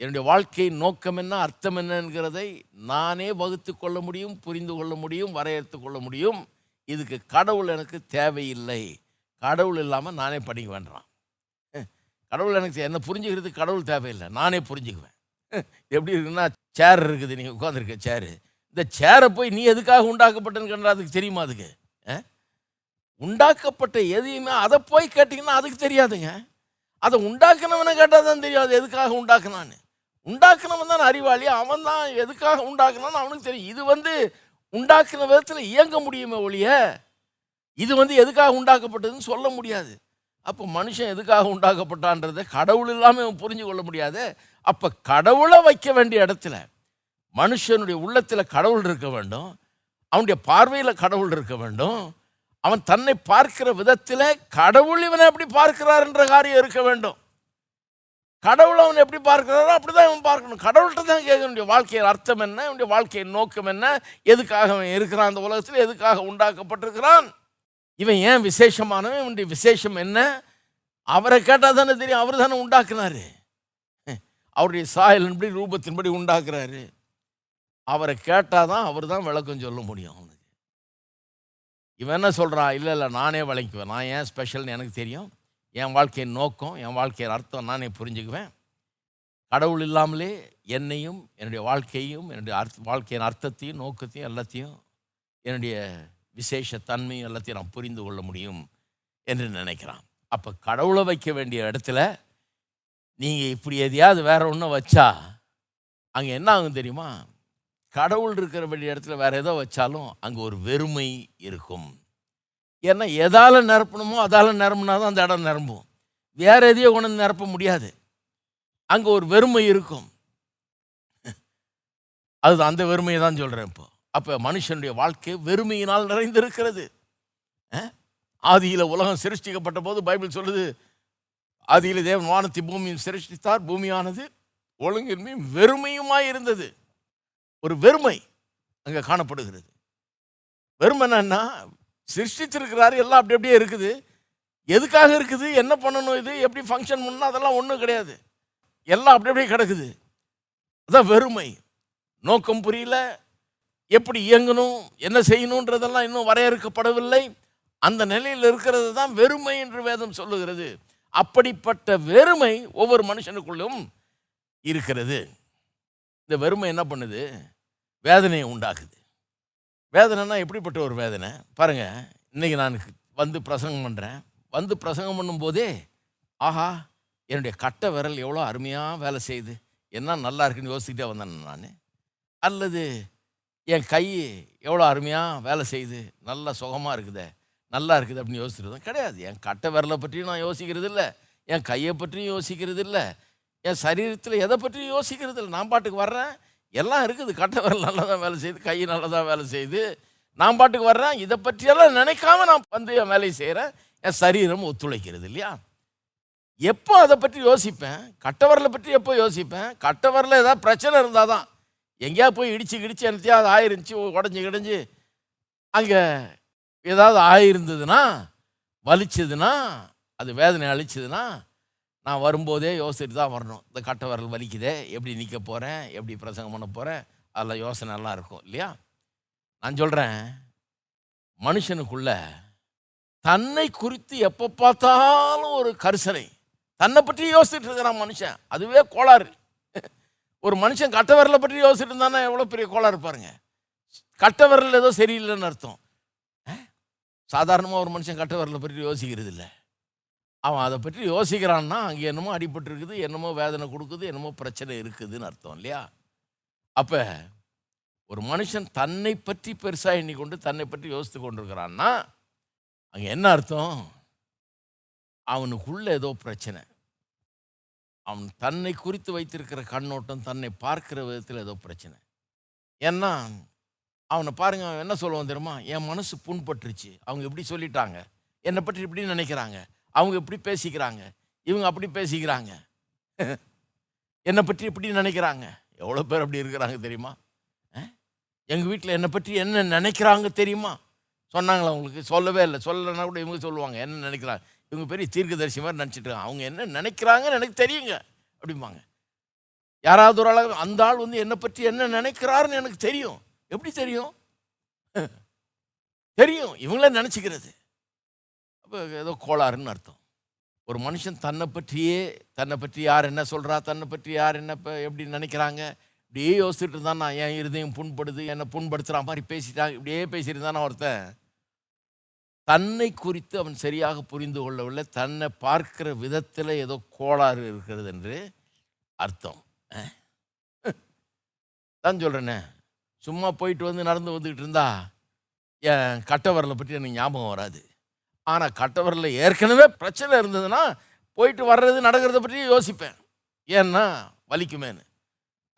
என்னுடைய வாழ்க்கையின் நோக்கம் என்ன அர்த்தம் என்னங்கிறதை நானே வகுத்து கொள்ள முடியும் புரிந்து கொள்ள முடியும் வரையறுத்து கொள்ள முடியும். இதுக்கு கடவுள் எனக்கு தேவையில்லை. கடவுள் இல்லாமல் நானே படிக்க வேண்டாம் கடவுள் எனக்கு என்ன புரிஞ்சுக்கிறதுக்கு கடவுள் தேவையில்லை. நானே புரிஞ்சுக்குவேன். எப்படி இருக்குன்னா சேர் இருக்குது நீங்கள் உட்காந்துருக்க சேரு இந்த சேரை போய் நீ எதுக்காக உண்டாக்கப்பட்டேன்னு அதுக்கு தெரியுமா அதுக்கு? உண்டாக்கப்பட்ட எதையுமே அதை போய் கேட்டிங்கன்னா அதுக்கு தெரியாதுங்க. அதை உண்டாக்குனவனை கேட்டால் தான் தெரியாது எதுக்காக உண்டாக்குனான்னு. உண்டாக்குனவன் தான் அறிவாளி. அவன் தான் எதுக்காக உண்டாக்குனான்னு அவனுக்கு தெரியும். இது வந்து உண்டாக்குன விதத்தில் இயங்க முடியுமே ஒழிய இது வந்து எதுக்காக உண்டாக்கப்பட்டதுன்னு சொல்ல முடியாது. அப்போ மனுஷன் எதுக்காக உண்டாக்கப்பட்டான்றதை கடவுள் இல்லாமல் இவன் புரிஞ்சு கொள்ள முடியாது. அப்போ கடவுளை வைக்க வேண்டிய இடத்துல மனுஷனுடைய உள்ளத்தில் கடவுள் இருக்க வேண்டும். அவனுடைய பார்வையில் கடவுள் இருக்க வேண்டும். அவன் தன்னை பார்க்கிற விதத்தில் கடவுள் இவனை எப்படி பார்க்கிறார் என்ற காரியம் இருக்க வேண்டும். கடவுள் அவன் எப்படி பார்க்கிறாரோ அப்படிதான் இவன் பார்க்கணும். கடவுள்கிட்ட தான் கேட்க வேண்டிய வாழ்க்கையின் அர்த்தம் என்ன? இவனுடைய வாழ்க்கையின் நோக்கம் என்ன? எதுக்காக அவன் இருக்கிறான் அந்த உலகத்தில்? எதுக்காக உண்டாக்கப்பட்டிருக்கிறான்? இவன் ஏன் விசேஷமானவன்? இவனுடைய விசேஷம் என்ன? அவரை கேட்டால் தானே தெரியும். அவர் தானே உண்டாக்குனாரு. அவருடைய சாயலின்படி ரூபத்தின்படி உண்டாக்குறாரு. அவரை கேட்டால் தான் அவர் தான் விளக்கம் சொல்ல முடியும் அவனுக்கு. இவன் என்ன சொல்கிறான் இல்லை இல்லை நானே விளக்குவேன். நான் ஏன் ஸ்பெஷல்னு எனக்கு தெரியும். என் வாழ்க்கையின் நோக்கம் என் வாழ்க்கையின் அர்த்தம் நானே புரிஞ்சுக்குவேன். கடவுள் இல்லாமலே என்னையும் என்னுடைய வாழ்க்கையும் என்னுடைய அர்த்த வாழ்க்கையின் அர்த்தத்தையும் நோக்கத்தையும் எல்லாத்தையும் என்னுடைய விசேஷ தன்மையும் எல்லாத்தையும் நான் புரிந்து கொள்ள முடியும் என்று நினைக்கிறான். அப்போ கடவுளை வைக்க வேண்டிய இடத்துல நீங்கள் இப்படி எதையாவது வேறு ஒன்றும் வச்சா அங்கே என்ன ஆகும் தெரியுமா? கடவுள் இருக்கிற வேண்டிய இடத்துல வேறு எதோ வச்சாலும் அங்கே ஒரு வெறுமை இருக்கும். ஏன்னா எதால் நிரப்பணுமோ அதால் நிரம்புனா தான் அந்த இடம் நிரம்பும். வேறு எதையோ கொண்டு நிரப்ப முடியாது. அங்கே ஒரு வெறுமை இருக்கும். அது அந்த வெறுமையை தான் சொல்கிறேன் இப்போ. அப்போ மனுஷனுடைய வாழ்க்கை வெறுமையினால் நிறைந்திருக்கிறது. ஆதியில் உலகம் சிருஷ்டிக்கப்பட்ட போது பைபிள் சொல்லுது ஆதியில் தேவன் வானத்தை பூமியும் சிருஷ்டித்தார். பூமியானது ஒழுங்கின்மையும் வெறுமையுமாய் இருந்தது. ஒரு வெறுமை அங்கே காணப்படுகிறது. வெறுமைன்னா சிருஷ்டிச்சிருக்கிறாரு எல்லாம் அப்படி அப்படியே இருக்குது. எதுக்காக இருக்குது? என்ன பண்ணணும் இது? எப்படி ஃபங்க்ஷன் பண்ணணும்? அதெல்லாம் ஒன்றும் கிடையாது. எல்லாம் அப்படி அப்படியே கிடக்குது. அதான் வெறுமை. நோக்கம் புரியல. எப்படி இயங்கணும்? என்ன செய்யணுன்றதெல்லாம் இன்னும் வரையறுக்கப்படவில்லை. அந்த நிலையில் இருக்கிறது தான் வெறுமை என்று வேதம் சொல்லுகிறது. அப்படிப்பட்ட வெறுமை ஒவ்வொரு மனுஷனுக்குள்ளும் இருக்கிறது. இந்த வெறுமை என்ன பண்ணுது? வேதனையை உண்டாக்குது. வேதனைனா எப்படிப்பட்ட ஒரு வேதனை? பாருங்கள் இன்றைக்கி நான் வந்து பிரசங்கம் பண்ணுறேன் வந்து பிரசங்கம் பண்ணும்போதே ஆஹா என்னுடைய கட்டை விரல் எவ்வளோ அருமையாக வேலை செய்யுது. என்ன நல்லா இருக்குன்னு யோசிச்சுட்டே வந்தேன் நான். அல்லது என் கை எவ்வளோ அருமையாக வேலை செய்யுது. நல்லா சுகமாக இருக்குதே நல்லா இருக்குது அப்படின்னு யோசிச்சுட்டு தான் கிடையாது. என் கட்டை விரலை பற்றியும் நான் யோசிக்கிறது இல்லை. என் கையை பற்றியும் யோசிக்கிறது இல்லை. என் சரீரத்தில் எதை பற்றியும் யோசிக்கிறது இல்லை. நான் பாட்டுக்கு வர்றேன். எல்லாம் இருக்குது. கட்டவர் நல்லா தான் வேலை செய்யுது கை நல்லா தான் வேலை செய்யுது நான் பாட்டுக்கு வர்றேன். இதை பற்றியெல்லாம் நினைக்காம நான் வந்து என் வேலையை செய்கிறேன் என் சரீரம் ஒத்துழைக்கிறது இல்லையா? எப்போ அதை பற்றி யோசிப்பேன்? கட்டவரலை பற்றி எப்போ யோசிப்பேன்? கட்டவரில் ஏதாவது பிரச்சனை இருந்தால் தான். எங்கேயா போய் இடிச்சு கிடிச்சு என்னத்தையா அது ஆயிருந்துச்சு உடஞ்சி கிடஞ்சி அங்கே ஏதாவது ஆயிருந்ததுன்னா வலிச்சதுன்னா அது வேதனை அழிச்சதுன்னா நான் வரும்போதே யோசிச்சுட்டு தான் வரணும். இந்த கட்டை விரல் வலிக்குதே எப்படி நிற்க போகிறேன் எப்படி பிரசங்கம் பண்ண போகிறேன் அதில் யோசனை எல்லாம் இருக்கும் இல்லையா? நான் சொல்கிறேன் மனுஷனுக்குள்ள தன்னை குறித்து எப்போ பார்த்தாலும் ஒரு கரிசனை. தன்னை பற்றி யோசிச்சுட்டு இருக்கிறான் மனுஷன். அதுவே கோளாறு. ஒரு மனுஷன் கட்ட விரலை பற்றி யோசிச்சுட்டு இருந்தானா எவ்வளோ பெரிய கோளாறு பாருங்க. கட்ட விரல் ஏதோ சரியில்லைன்னு அர்த்தம். சாதாரணமாக ஒரு மனுஷன் கட்ட விரலை பற்றி யோசிக்கிறது இல்லை அவன் அதை பற்றி யோசிக்கிறான்னா அங்கே என்னமோ அடிபட்டுருக்குது என்னமோ வேதனை கொடுக்குது என்னமோ பிரச்சனை இருக்குதுன்னு அர்த்தம் இல்லையா? அப்போ ஒரு மனுஷன் தன்னை பற்றி பெருசாக எண்ணிக்கொண்டு தன்னை பற்றி யோசித்து கொண்டிருக்கிறான்னா அங்கே என்ன அர்த்தம்? அவனுக்குள்ள ஏதோ பிரச்சனை. அவன் தன்னை குறித்து வைத்திருக்கிற கண்ணோட்டம் தன்னை பார்க்கிற விதத்தில் ஏதோ பிரச்சனை. ஏன்னா அவனை பாருங்க அவன் என்ன சொல்லுவான் தெரியுமா? என் மனசு புண்பட்டுருச்சு. அவங்க இப்படி சொல்லிட்டாங்க. என்னை பற்றி இப்படி நினைக்கிறாங்க. அவங்க இப்படி பேசிக்கிறாங்க. இவங்க அப்படி பேசிக்கிறாங்க. என்னை பற்றி இப்படி நினைக்கிறாங்க. எவ்வளோ பேர் அப்படி இருக்கிறாங்க தெரியுமா? எங்கள் வீட்டில் என்னை பற்றி என்ன நினைக்கிறாங்க தெரியுமா? சொன்னாங்களா அவங்களுக்கு சொல்லவே இல்லை. சொல்லலைன்னா கூட இவங்க சொல்லுவாங்க. என்ன நினைக்கிறாங்க? இவங்க பெரிய தீர்க்கதரிசி மாதிரி நினச்சிட்ருக்காங்க அவங்க என்ன நினைக்கிறாங்கன்னு எனக்கு தெரியுங்க. அப்படிம்பாங்க. யாராவது ஒரு அளவு அந்த ஆள் வந்து என்னை பற்றி என்ன நினைக்கிறாருன்னு எனக்கு தெரியும். எப்படி தெரியும்? தெரியும். இவங்களே நினச்சிக்கிறது. ஏதோ கோளாறுன்னு அர்த்தம். ஒரு மனுஷன் தன்னை பற்றியே தன்னை பற்றி யார் என்ன சொல்கிறா தன்னை பற்றி யார் என்ன இப்போ எப்படி நினைக்கிறாங்க இப்படியே யோசிச்சுட்டு இருந்தான் நான் என் இருதயம் புண்படுது என்னை புண்படுத்துகிற மாதிரி பேசிட்டாங்க இப்படியே பேசியிருந்தானா ஒருத்தன். தன்னை குறித்து அவன் சரியாக புரிந்து கொள்ளவில்லை. தன்னை பார்க்கிற விதத்தில் ஏதோ கோளாறு இருக்கிறது என்று அர்த்தம். தான் சொல்கிறேனே சும்மா போயிட்டு வந்து நடந்து வந்துக்கிட்டு இருந்தா என் கட்டவரலை பற்றி எனக்கு ஞாபகம் வராது. ஆனால் கட்டவரில் ஏற்கனவே பிரச்சனை இருந்ததுன்னா போயிட்டு வர்றது நடக்கிறத பற்றி யோசிப்பேன். ஏன்னா வலிக்குமேன்னு.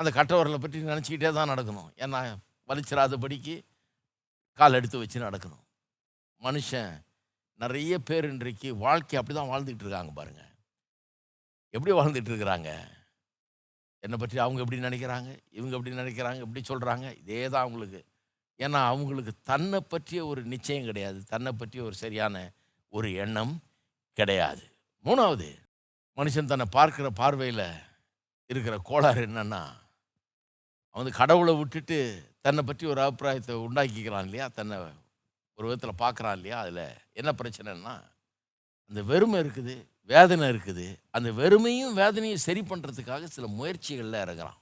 அந்த கட்டவரலை பற்றி நினச்சிக்கிட்டே தான் நடக்கணும். ஏன்னா வலிச்சிடாதபடிக்கு கால் எடுத்து வச்சு நடக்கணும். மனுஷன் நிறைய பேர் இன்றைக்கு வாழ்க்கை அப்படி தான் வாழ்ந்துட்டு இருக்காங்க பாருங்கள் எப்படி வாழ்ந்துட்டு இருக்கிறாங்க? என்னை பற்றி அவங்க எப்படி நினைக்கிறாங்க? இவங்க எப்படி நினைக்கிறாங்க? எப்படி சொல்கிறாங்க இதே தான் அவங்களுக்கு. ஏன்னா அவங்களுக்கு தன்னை பற்றிய ஒரு நிச்சயம் கிடையாது. தன்னை பற்றிய ஒரு சரியான ஒரு எண்ணம் கிடையாது. மூணாவது மனுஷன் தன்னை பார்க்குற பார்வையில் இருக்கிற கோளாறு என்னென்னா அவன் வந்து கடவுளை விட்டுட்டு தன்னை பற்றி ஒரு அபிப்பிராயத்தை உண்டாக்கிக்கிறான் இல்லையா? தன்னை ஒரு விதத்தில் பார்க்குறான் இல்லையா? அதில் என்ன பிரச்சனைன்னா அந்த வெறுமை இருக்குது வேதனை இருக்குது. அந்த வெறுமையும் வேதனையும் சரி பண்ணுறதுக்காக சில முயற்சிகளில் இறங்குறான்.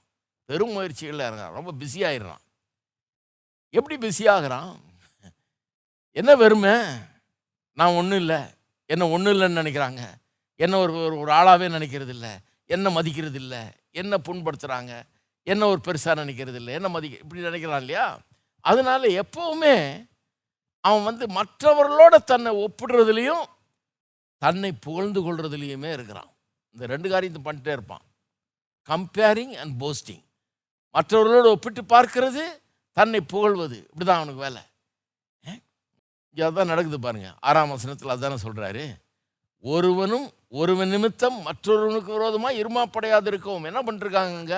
பெரும் முயற்சிகளில் இறங்குறான். ரொம்ப பிஸியாகிடுறான் எப்படி பிஸி ஆகுறான்? என்ன வெறுமை? நான் ஒன்றும் இல்லை. என்ன ஒன்றும் இல்லைன்னு நினைக்கிறாங்க. என்ன ஒரு ஒரு ஆளாகவே நினைக்கிறது இல்லை என்ன மதிக்கிறது இல்லை. என்ன புண்படுத்துகிறாங்க என்ன ஒரு பெருசாக நினைக்கிறது இல்லை. என்ன மதிக்க இப்படி நினைக்கிறான் இல்லையா? அதனால் எப்போவுமே அவன் வந்து மற்றவர்களோட தன்னை ஒப்பிடுறதுலையும் தன்னை புகழ்ந்து கொள்றதுலையுமே இருக்கிறான். இந்த ரெண்டு காரியத்தை பண்ணிட்டே இருப்பான். கம்பேரிங் அண்ட் போஸ்டிங் மற்றவர்களோடு ஒப்பிட்டு பார்க்கிறது தன்னை புகழ்வது. இப்படிதான் அவனுக்கு வேலை. இங்கே அதான் நடக்குது பாருங்க. ஆறாம் வசனத்தில் அதானே சொல்றாரு. ஒருவனும் ஒருவன் நிமித்தம் மற்றொருவனுக்கு விரோதமாக இருமாப்படையாது இருக்கவும் என்ன பண்ணிருக்காங்க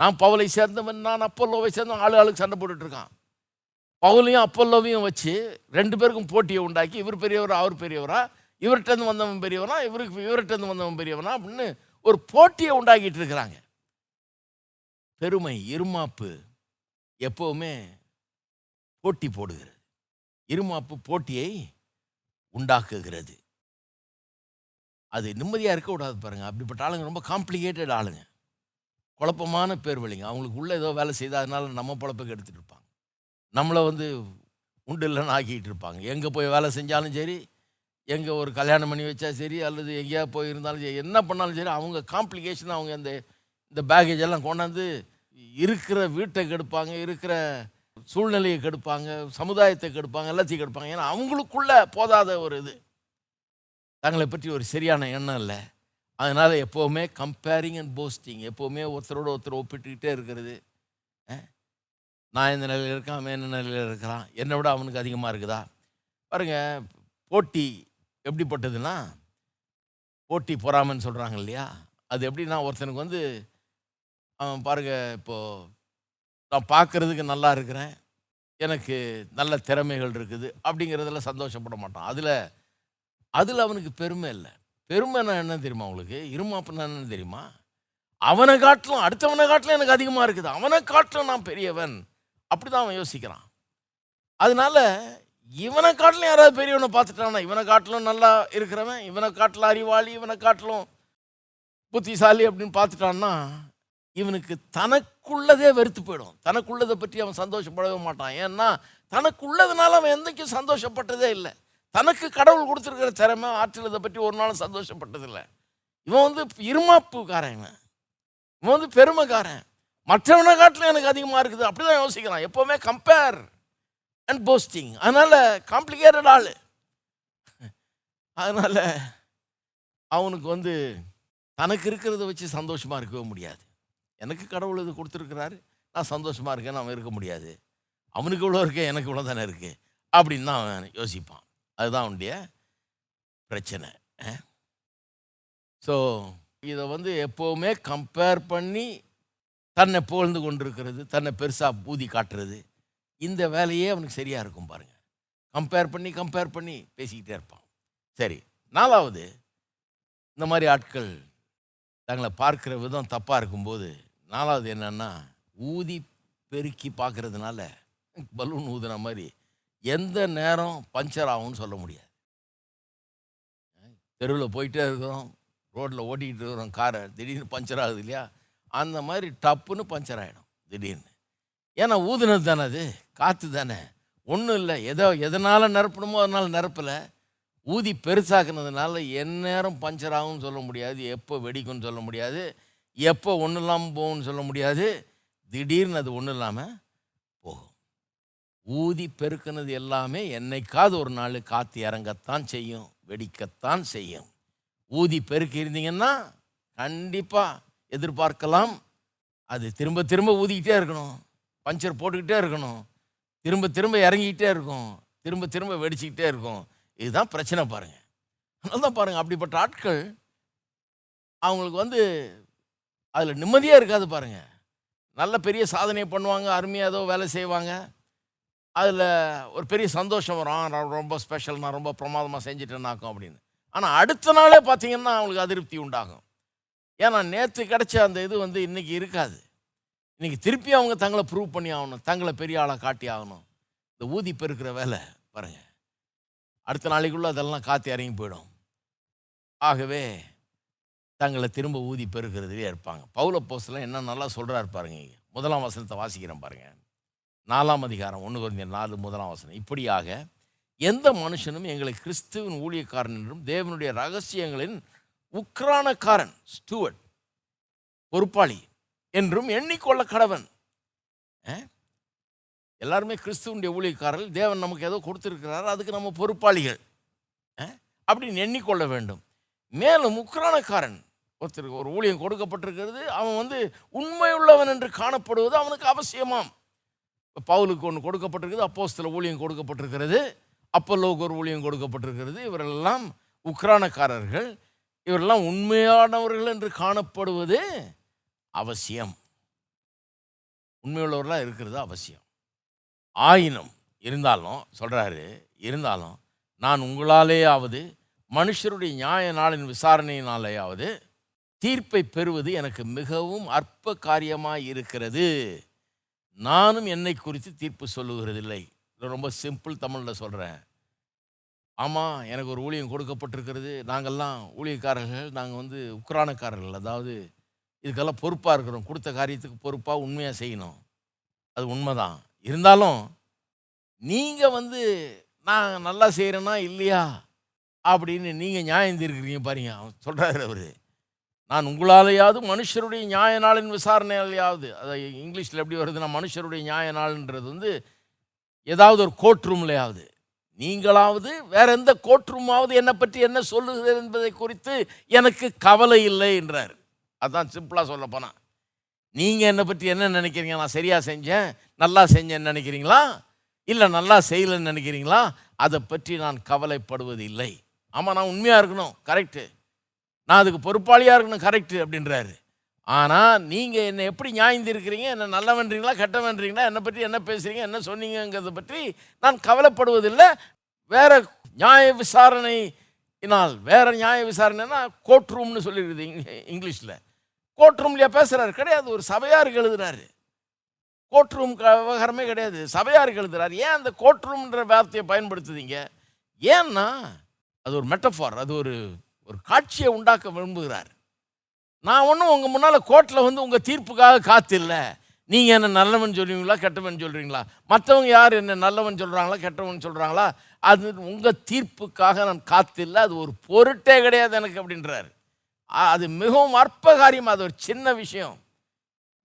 நான் பவுலை சேர்ந்தவன் நான் அப்பல்லோவை சேர்ந்தவன் ஆளு ஆளுக்கு சண்டை போட்டுட்ருக்கான் பவுலையும் அப்பல்லோவையும் வச்சு ரெண்டு பேருக்கும் போட்டியை உண்டாக்கி இவர் பெரியவரா அவர் பெரியவரா இவர்கிட்டருந்து வந்தவன் பெரியவனா இவருக்கு இவர்கிட்டருந்து வந்தவன் பெரியவனா அப்படின்னு ஒரு போட்டியை உண்டாக்கிட்டு இருக்கிறாங்க. பெருமை இருமாப்பு. எப்போவுமே போட்டி போடுகிறது. இருமாப்பு போட்டியை உண்டாக்குகிறது. அது நிம்மதியாக இருக்கக்கூடாது பாருங்கள் அப்படிப்பட்ட ஆளுங்க ரொம்ப காம்ப்ளிகேட்டட் ஆளுங்க. குழப்பமான பேர் வழிங்க அவங்களுக்கு உள்ள ஏதோ வேலை செய்தாதனால நம்ம பொழப்புக்கு எடுத்துகிட்டு இருப்பாங்க. நம்மளை வந்து உண்டு இல்லைன்னு ஆக்கிட்டு இருப்பாங்க. எங்கே போய் வேலை செஞ்சாலும் சரி எங்கே ஒரு கல்யாணம் பண்ணி வச்சா சரி அல்லது எங்கேயா போயிருந்தாலும் சரி என்ன பண்ணாலும் சரி அவங்க காம்ப்ளிகேஷன் அவங்க அந்த இந்த பேகேஜ் எல்லாம் கொண்டாந்து இருக்கிற வீட்டை கெடுப்பாங்க இருக்கிற சூழ்நிலையை கெடுப்பாங்க சமுதாயத்தை கெடுப்பாங்க எல்லாத்தையும் கெடுப்பாங்க. ஏன்னா அவங்களுக்குள்ள போதாத ஒரு இது. தங்களை பற்றி ஒரு சரியான எண்ணம் இல்லை. அதனால் எப்போவுமே கம்பேரிங் அண்ட் போஸ்டிங் எப்போவுமே ஒருத்தரோட ஒருத்தர் ஒப்பிட்டுக்கிட்டே இருக்கிறது. நான் இந்த நிலையில் இருக்கேன் அவன் என்ன நிலையில் இருக்கிறான்? என்னை விட அவனுக்கு அதிகமாக இருக்குதா? பாருங்கள் போட்டி எப்படிப்பட்டதுன்னா போட்டி பொறாமைன்னு சொல்கிறாங்க இல்லையா? அது எப்படின்னா ஒருத்தனுக்கு வந்து அவன் பாருங்க இப்போது நான் பார்க்குறதுக்கு நல்லா இருக்கிறேன். எனக்கு நல்ல திறமைகள் இருக்குது அப்படிங்கிறதுல சந்தோஷப்பட மாட்டான். அதில் அதில் அவனுக்கு பெருமை இல்லை. பெருமைன்னா என்ன தெரியுமா அவங்களுக்கு இருமாப்புனா என்ன தெரியுமா? அவனை காட்டிலும் அடுத்தவனை காட்டிலும் எனக்கு அதிகமாக இருக்குது. அவனை காட்டிலும் நான் பெரியவன். அப்படி தான் அவன் யோசிக்கிறான். அதனால இவனை காட்டிலும் யாராவது பெரியவனை பார்த்துட்டானா இவனை காட்டிலும் நல்லா இருக்கிறவன் இவனை காட்டிலும் அறிவாளி இவனை காட்டிலும் புத்திசாலி அப்படின்னு பார்த்துட்டான்னா இவனுக்கு தனக்குள்ளதே வெறுத்து போயிடும். தனக்குள்ளதை பற்றி அவன் சந்தோஷப்படவே மாட்டான். ஏன்னா தனக்குள்ளதுனால அவன் என்றைக்கும் சந்தோஷப்பட்டதே இல்லை. தனக்கு கடவுள் கொடுத்துருக்கிற திறமை ஆற்றல் இதை பற்றி ஒரு நாளும் சந்தோஷப்பட்டதில்லை. இவன் வந்து இருமாப்புக்காரன் இவன். இவன் வந்து பெருமைக்காரன். மற்றவனை காட்டிலும் எனக்கு அதிகமாக இருக்குது. அப்படி தான் யோசிக்கிறான். எப்போவுமே கம்பேர் அண்ட் போஸ்டிங் அதனால் காம்ப்ளிகேட்டட் ஆள். அதனால் அவனுக்கு வந்து தனக்கு இருக்கிறத வச்சு சந்தோஷமாக இருக்கவே முடியாது. எனக்கு கடவுள் இது கொடுத்துருக்கிறாரு. நான் சந்தோஷமாக இருக்கேன்னு அவன் இருக்க முடியாது. அவனுக்கு இவ்வளோ இருக்கே எனக்கு இவ்வளோ தானே இருக்குது அப்படின்னு தான் அவன் யோசிப்பான். அதுதான் அவனுடைய பிரச்சனை. ஸோ இதை வந்து எப்போவுமே கம்பேர் பண்ணி தன்னை புகழ்ந்து கொண்டிருக்கிறது தன்னை பெருசாக ஊதி காட்டுறது இந்த வேலையே அவனுக்கு சரியாக இருக்கும் பாருங்கள் கம்பேர் பண்ணி கம்பேர் பண்ணி பேசிக்கிட்டே இருப்பான். சரி நாலாவது இந்த மாதிரி ஆட்கள் தங்களை பார்க்குற விதம் தப்பாக இருக்கும்போது நாலாவது என்னன்னா ஊதி பெருக்கி பார்க்குறதுனால பலூன் ஊதுன மாதிரி எந்த நேரம் பஞ்சர் ஆகும்னு சொல்ல முடியாது. தெருவில் போயிட்டே இருக்கிறோம் ரோட்டில் ஓட்டிக்கிட்டு இருக்கிறோம் காரை திடீர்னு பஞ்சர் ஆகுது இல்லையா? அந்த மாதிரி டப்புன்னு பஞ்சர் ஆகிடும் திடீர்னு. ஏன்னா ஊதுனது தானே அது காற்று தானே. ஒன்றும் இல்லை எதோ எதனால் நிரப்பணுமோ அதனால் நிரப்பலை. ஊதி பெருசாக்குனதுனால எந்நேரம் பஞ்சர் ஆகும்னு சொல்ல முடியாது எப்போ வெடிக்கும்னு சொல்ல முடியாது. எப்போ ஒன்றும் இல்லாமல் போகும்னு சொல்ல முடியாது. திடீர்னு அது ஒன்றும் இல்லாமல் போகும். ஊதி பெருக்குனது எல்லாமே என்னைக்காவது ஒரு நாள் காற்று இறங்கத்தான் செய்யும் வெடிக்கத்தான் செய்யும். ஊதி பெருக்கி இருந்தீங்கன்னா கண்டிப்பாக எதிர்பார்க்கலாம். அது திரும்ப திரும்ப ஊதிக்கிட்டே இருக்கணும். பஞ்சர் போட்டுக்கிட்டே இருக்கணும். திரும்ப திரும்ப இறங்கிக்கிட்டே இருக்கும். திரும்ப திரும்ப வெடிச்சுக்கிட்டே இருக்கும். இதுதான் பிரச்சனை பாருங்கள் அதனால தான் பாருங்கள் அப்படிப்பட்ட ஆட்கள் அவங்களுக்கு வந்து அதில் நிம்மதியாக இருக்காது பாருங்கள் நல்ல பெரிய சாதனை பண்ணுவாங்க அருமையாக ஏதோ வேலை செய்வாங்க. அதில் ஒரு பெரிய சந்தோஷம் வரும். நான் ரொம்ப ஸ்பெஷல் நான் ரொம்ப பிரமாதமாக செஞ்சுட்டேன்னாக்கும் அப்படின்னு. ஆனால் அடுத்த நாளே பார்த்தீங்கன்னா அவங்களுக்கு அதிருப்தி உண்டாகும். ஏன்னா நேற்று கிடச்ச அந்த இது வந்து இன்றைக்கி இருக்காது. இன்றைக்கி திருப்பி அவங்க தங்களை ப்ரூவ் பண்ணி ஆகணும். தங்களை பெரிய ஆளாக காட்டி ஆகணும். இந்த ஊதி பெருக்கிற வேலை பாருங்கள் அடுத்த நாளைக்குள்ளே அதெல்லாம் காற்று இறங்கி போயிடும். ஆகவே தங்களை திரும்ப ஊதி பெருக்கிறதுலே இருப்பாங்க. பவுல போஸ்லாம் என்ன நல்லா சொல்கிறாரு பாருங்க முதலாம் வசனத்தை வாசிக்கிறேன் பாருங்க. நாலாம் அதிகாரம் ஒன்று குறைந்த நாலு முதலாம் வசனம். இப்படியாக எந்த மனுஷனும் எங்களை கிறிஸ்துவின் ஊழியக்காரன் என்றும் தேவனுடைய ரகசியங்களின் உக்ரானக்காரன் ஸ்டூவர்ட் பொறுப்பாளி என்றும் எண்ணிக்கொள்ள கடவன். எல்லாருமே கிறிஸ்துவனுடைய ஊழியக்காரர்கள் தேவன் நமக்கு ஏதோ கொடுத்துருக்கிறார் அதுக்கு நம்ம பொறுப்பாளிகள். அப்படின்னு எண்ணிக்கொள்ள வேண்டும். மேலும் உக்ரானக்காரன் ஒருத்தருக்கு ஒரு ஊழியம் கொடுக்கப்பட்டிருக்கிறது. அவன் வந்து உண்மையுள்ளவன் என்று காணப்படுவது அவனுக்கு அவசியமாம். பவுலுக்கு ஒன்று கொடுக்கப்பட்டிருக்குது சில ஊழியம் கொடுக்கப்பட்டிருக்கிறது அப்பல்லோவுக்கு ஒரு ஊழியம் கொடுக்கப்பட்டிருக்கிறது. இவரெல்லாம் உக்ரானக்காரர்கள். இவரெல்லாம் உண்மையானவர்கள் என்று காணப்படுவது அவசியம். உண்மையுள்ளவர்களாக இருக்கிறது அவசியம். ஆயினும் இருந்தாலும் சொல்கிறாரு இருந்தாலும் நான் உங்களாலேயாவது மனுஷருடைய நியாய நாளின் விசாரணையினாலேயாவது தீர்ப்பை பெறுவது எனக்கு மிகவும் அற்ப காரியமாக இருக்கிறது நானும் என்னை குறித்து தீர்ப்பு சொல்லுகிறதில்லை. ரொம்ப சிம்பிள் தமிழில் சொல்கிறேன் ஆமாம் எனக்கு ஒரு ஊழியம் கொடுக்கப்பட்டிருக்கிறது. நாங்கள்லாம் ஊழியக்காரர்கள் நாங்கள் வந்து உக்ரானக்காரர்கள். அதாவது இதுக்கெல்லாம் பொறுப்பாக இருக்கிறோம். கொடுத்த காரியத்துக்கு பொறுப்பாக உண்மையாக செய்யணும். அது உண்மைதான். இருந்தாலும் நீங்கள் வந்து நான் நல்லா செய்கிறேன்னா இல்லையா? அப்படின்னு நீங்கள் நியாயம் தீர்க்குறீங்க பாருங்க. அவன் சொல்கிறாரு அவர். நான் உங்களாலேயாவது மனுஷருடைய நியாய நாளின் விசாரணையாலேயாவது அதை இங்கிலீஷில் எப்படி வருதுன்னா மனுஷருடைய நியாய நாள்ன்றது வந்து ஏதாவது ஒரு கோர்ட் ரூம்லையாவது நீங்களாவது வேற எந்த கோர்ட் ரூமாவது என்னை பற்றி என்ன சொல்லுகிறது என்பதை குறித்து எனக்கு கவலை இல்லை என்றார். அதான் சிம்பிளாக சொல்ல போனால் நீங்கள் என்னை பற்றி என்ன நினைக்கிறீங்க? நான் சரியாக செஞ்சேன்? நல்லா செஞ்சேன்னு நினைக்கிறீங்களா? இல்லை நல்லா செய்யலைன்னு நினைக்கிறீங்களா? அதை பற்றி நான் கவலைப்படுவது இல்லை ஆமாம் நான் உண்மையாக இருக்கணும். கரெக்டு நான் அதுக்கு பொறுப்பாளியாக இருக்கணும் கரெக்டு அப்படின்றாரு. ஆனால் நீங்கள் என்னை எப்படி நியாயந்திருக்கிறீங்க? என்ன நல்லவன்றீங்களா கெட்டவன்றீங்களா? என்னை பற்றி என்ன பேசுகிறீங்க என்ன சொன்னீங்கங்கிறத பற்றி நான் கவலைப்படுவதில்லை. வேறு நியாய விசாரணை விசாரணையினால் வேறு நியாய விசாரணைனா கோர்ட் ரூம்னு சொல்லியிருக்குது இங்கிலீஷில். கோர்ட் ரூம்லையா பேசுகிறாரு கிடையாது. ஒரு சபையாருக்கு எழுதுறாரு. கோர்ட் ரூம் விவகாரமே கிடையாது. சபையாருக்கு எழுதுறாரு. ஏன் அந்த கோர்ட் ரூம்ன்ற வார்த்தையை பயன்படுத்துதீங்க? ஏன்னா அது ஒரு மெட்டஃபார் அது ஒரு ஒரு காட்சியை உண்டாக்க விரும்புகிறார். நான் ஒன்றும் உங்கள் முன்னால் கோர்ட்டில் வந்து உங்கள் தீர்ப்புக்காக காத்தில்லை. நீங்கள் என்ன நல்லவன் சொல்லுவீங்களா கெட்டவன் சொல்கிறீங்களா மற்றவங்க யார் என்ன நல்லவன் சொல்கிறாங்களா கெட்டவன் சொல்கிறாங்களா அது உங்கள் தீர்ப்புக்காக நான் காத்தில்லை. அது ஒரு பொருட்டே கிடையாது எனக்கு அப்படின்றார். அது மிகவும் அற்ப காரியம் அது ஒரு சின்ன விஷயம்.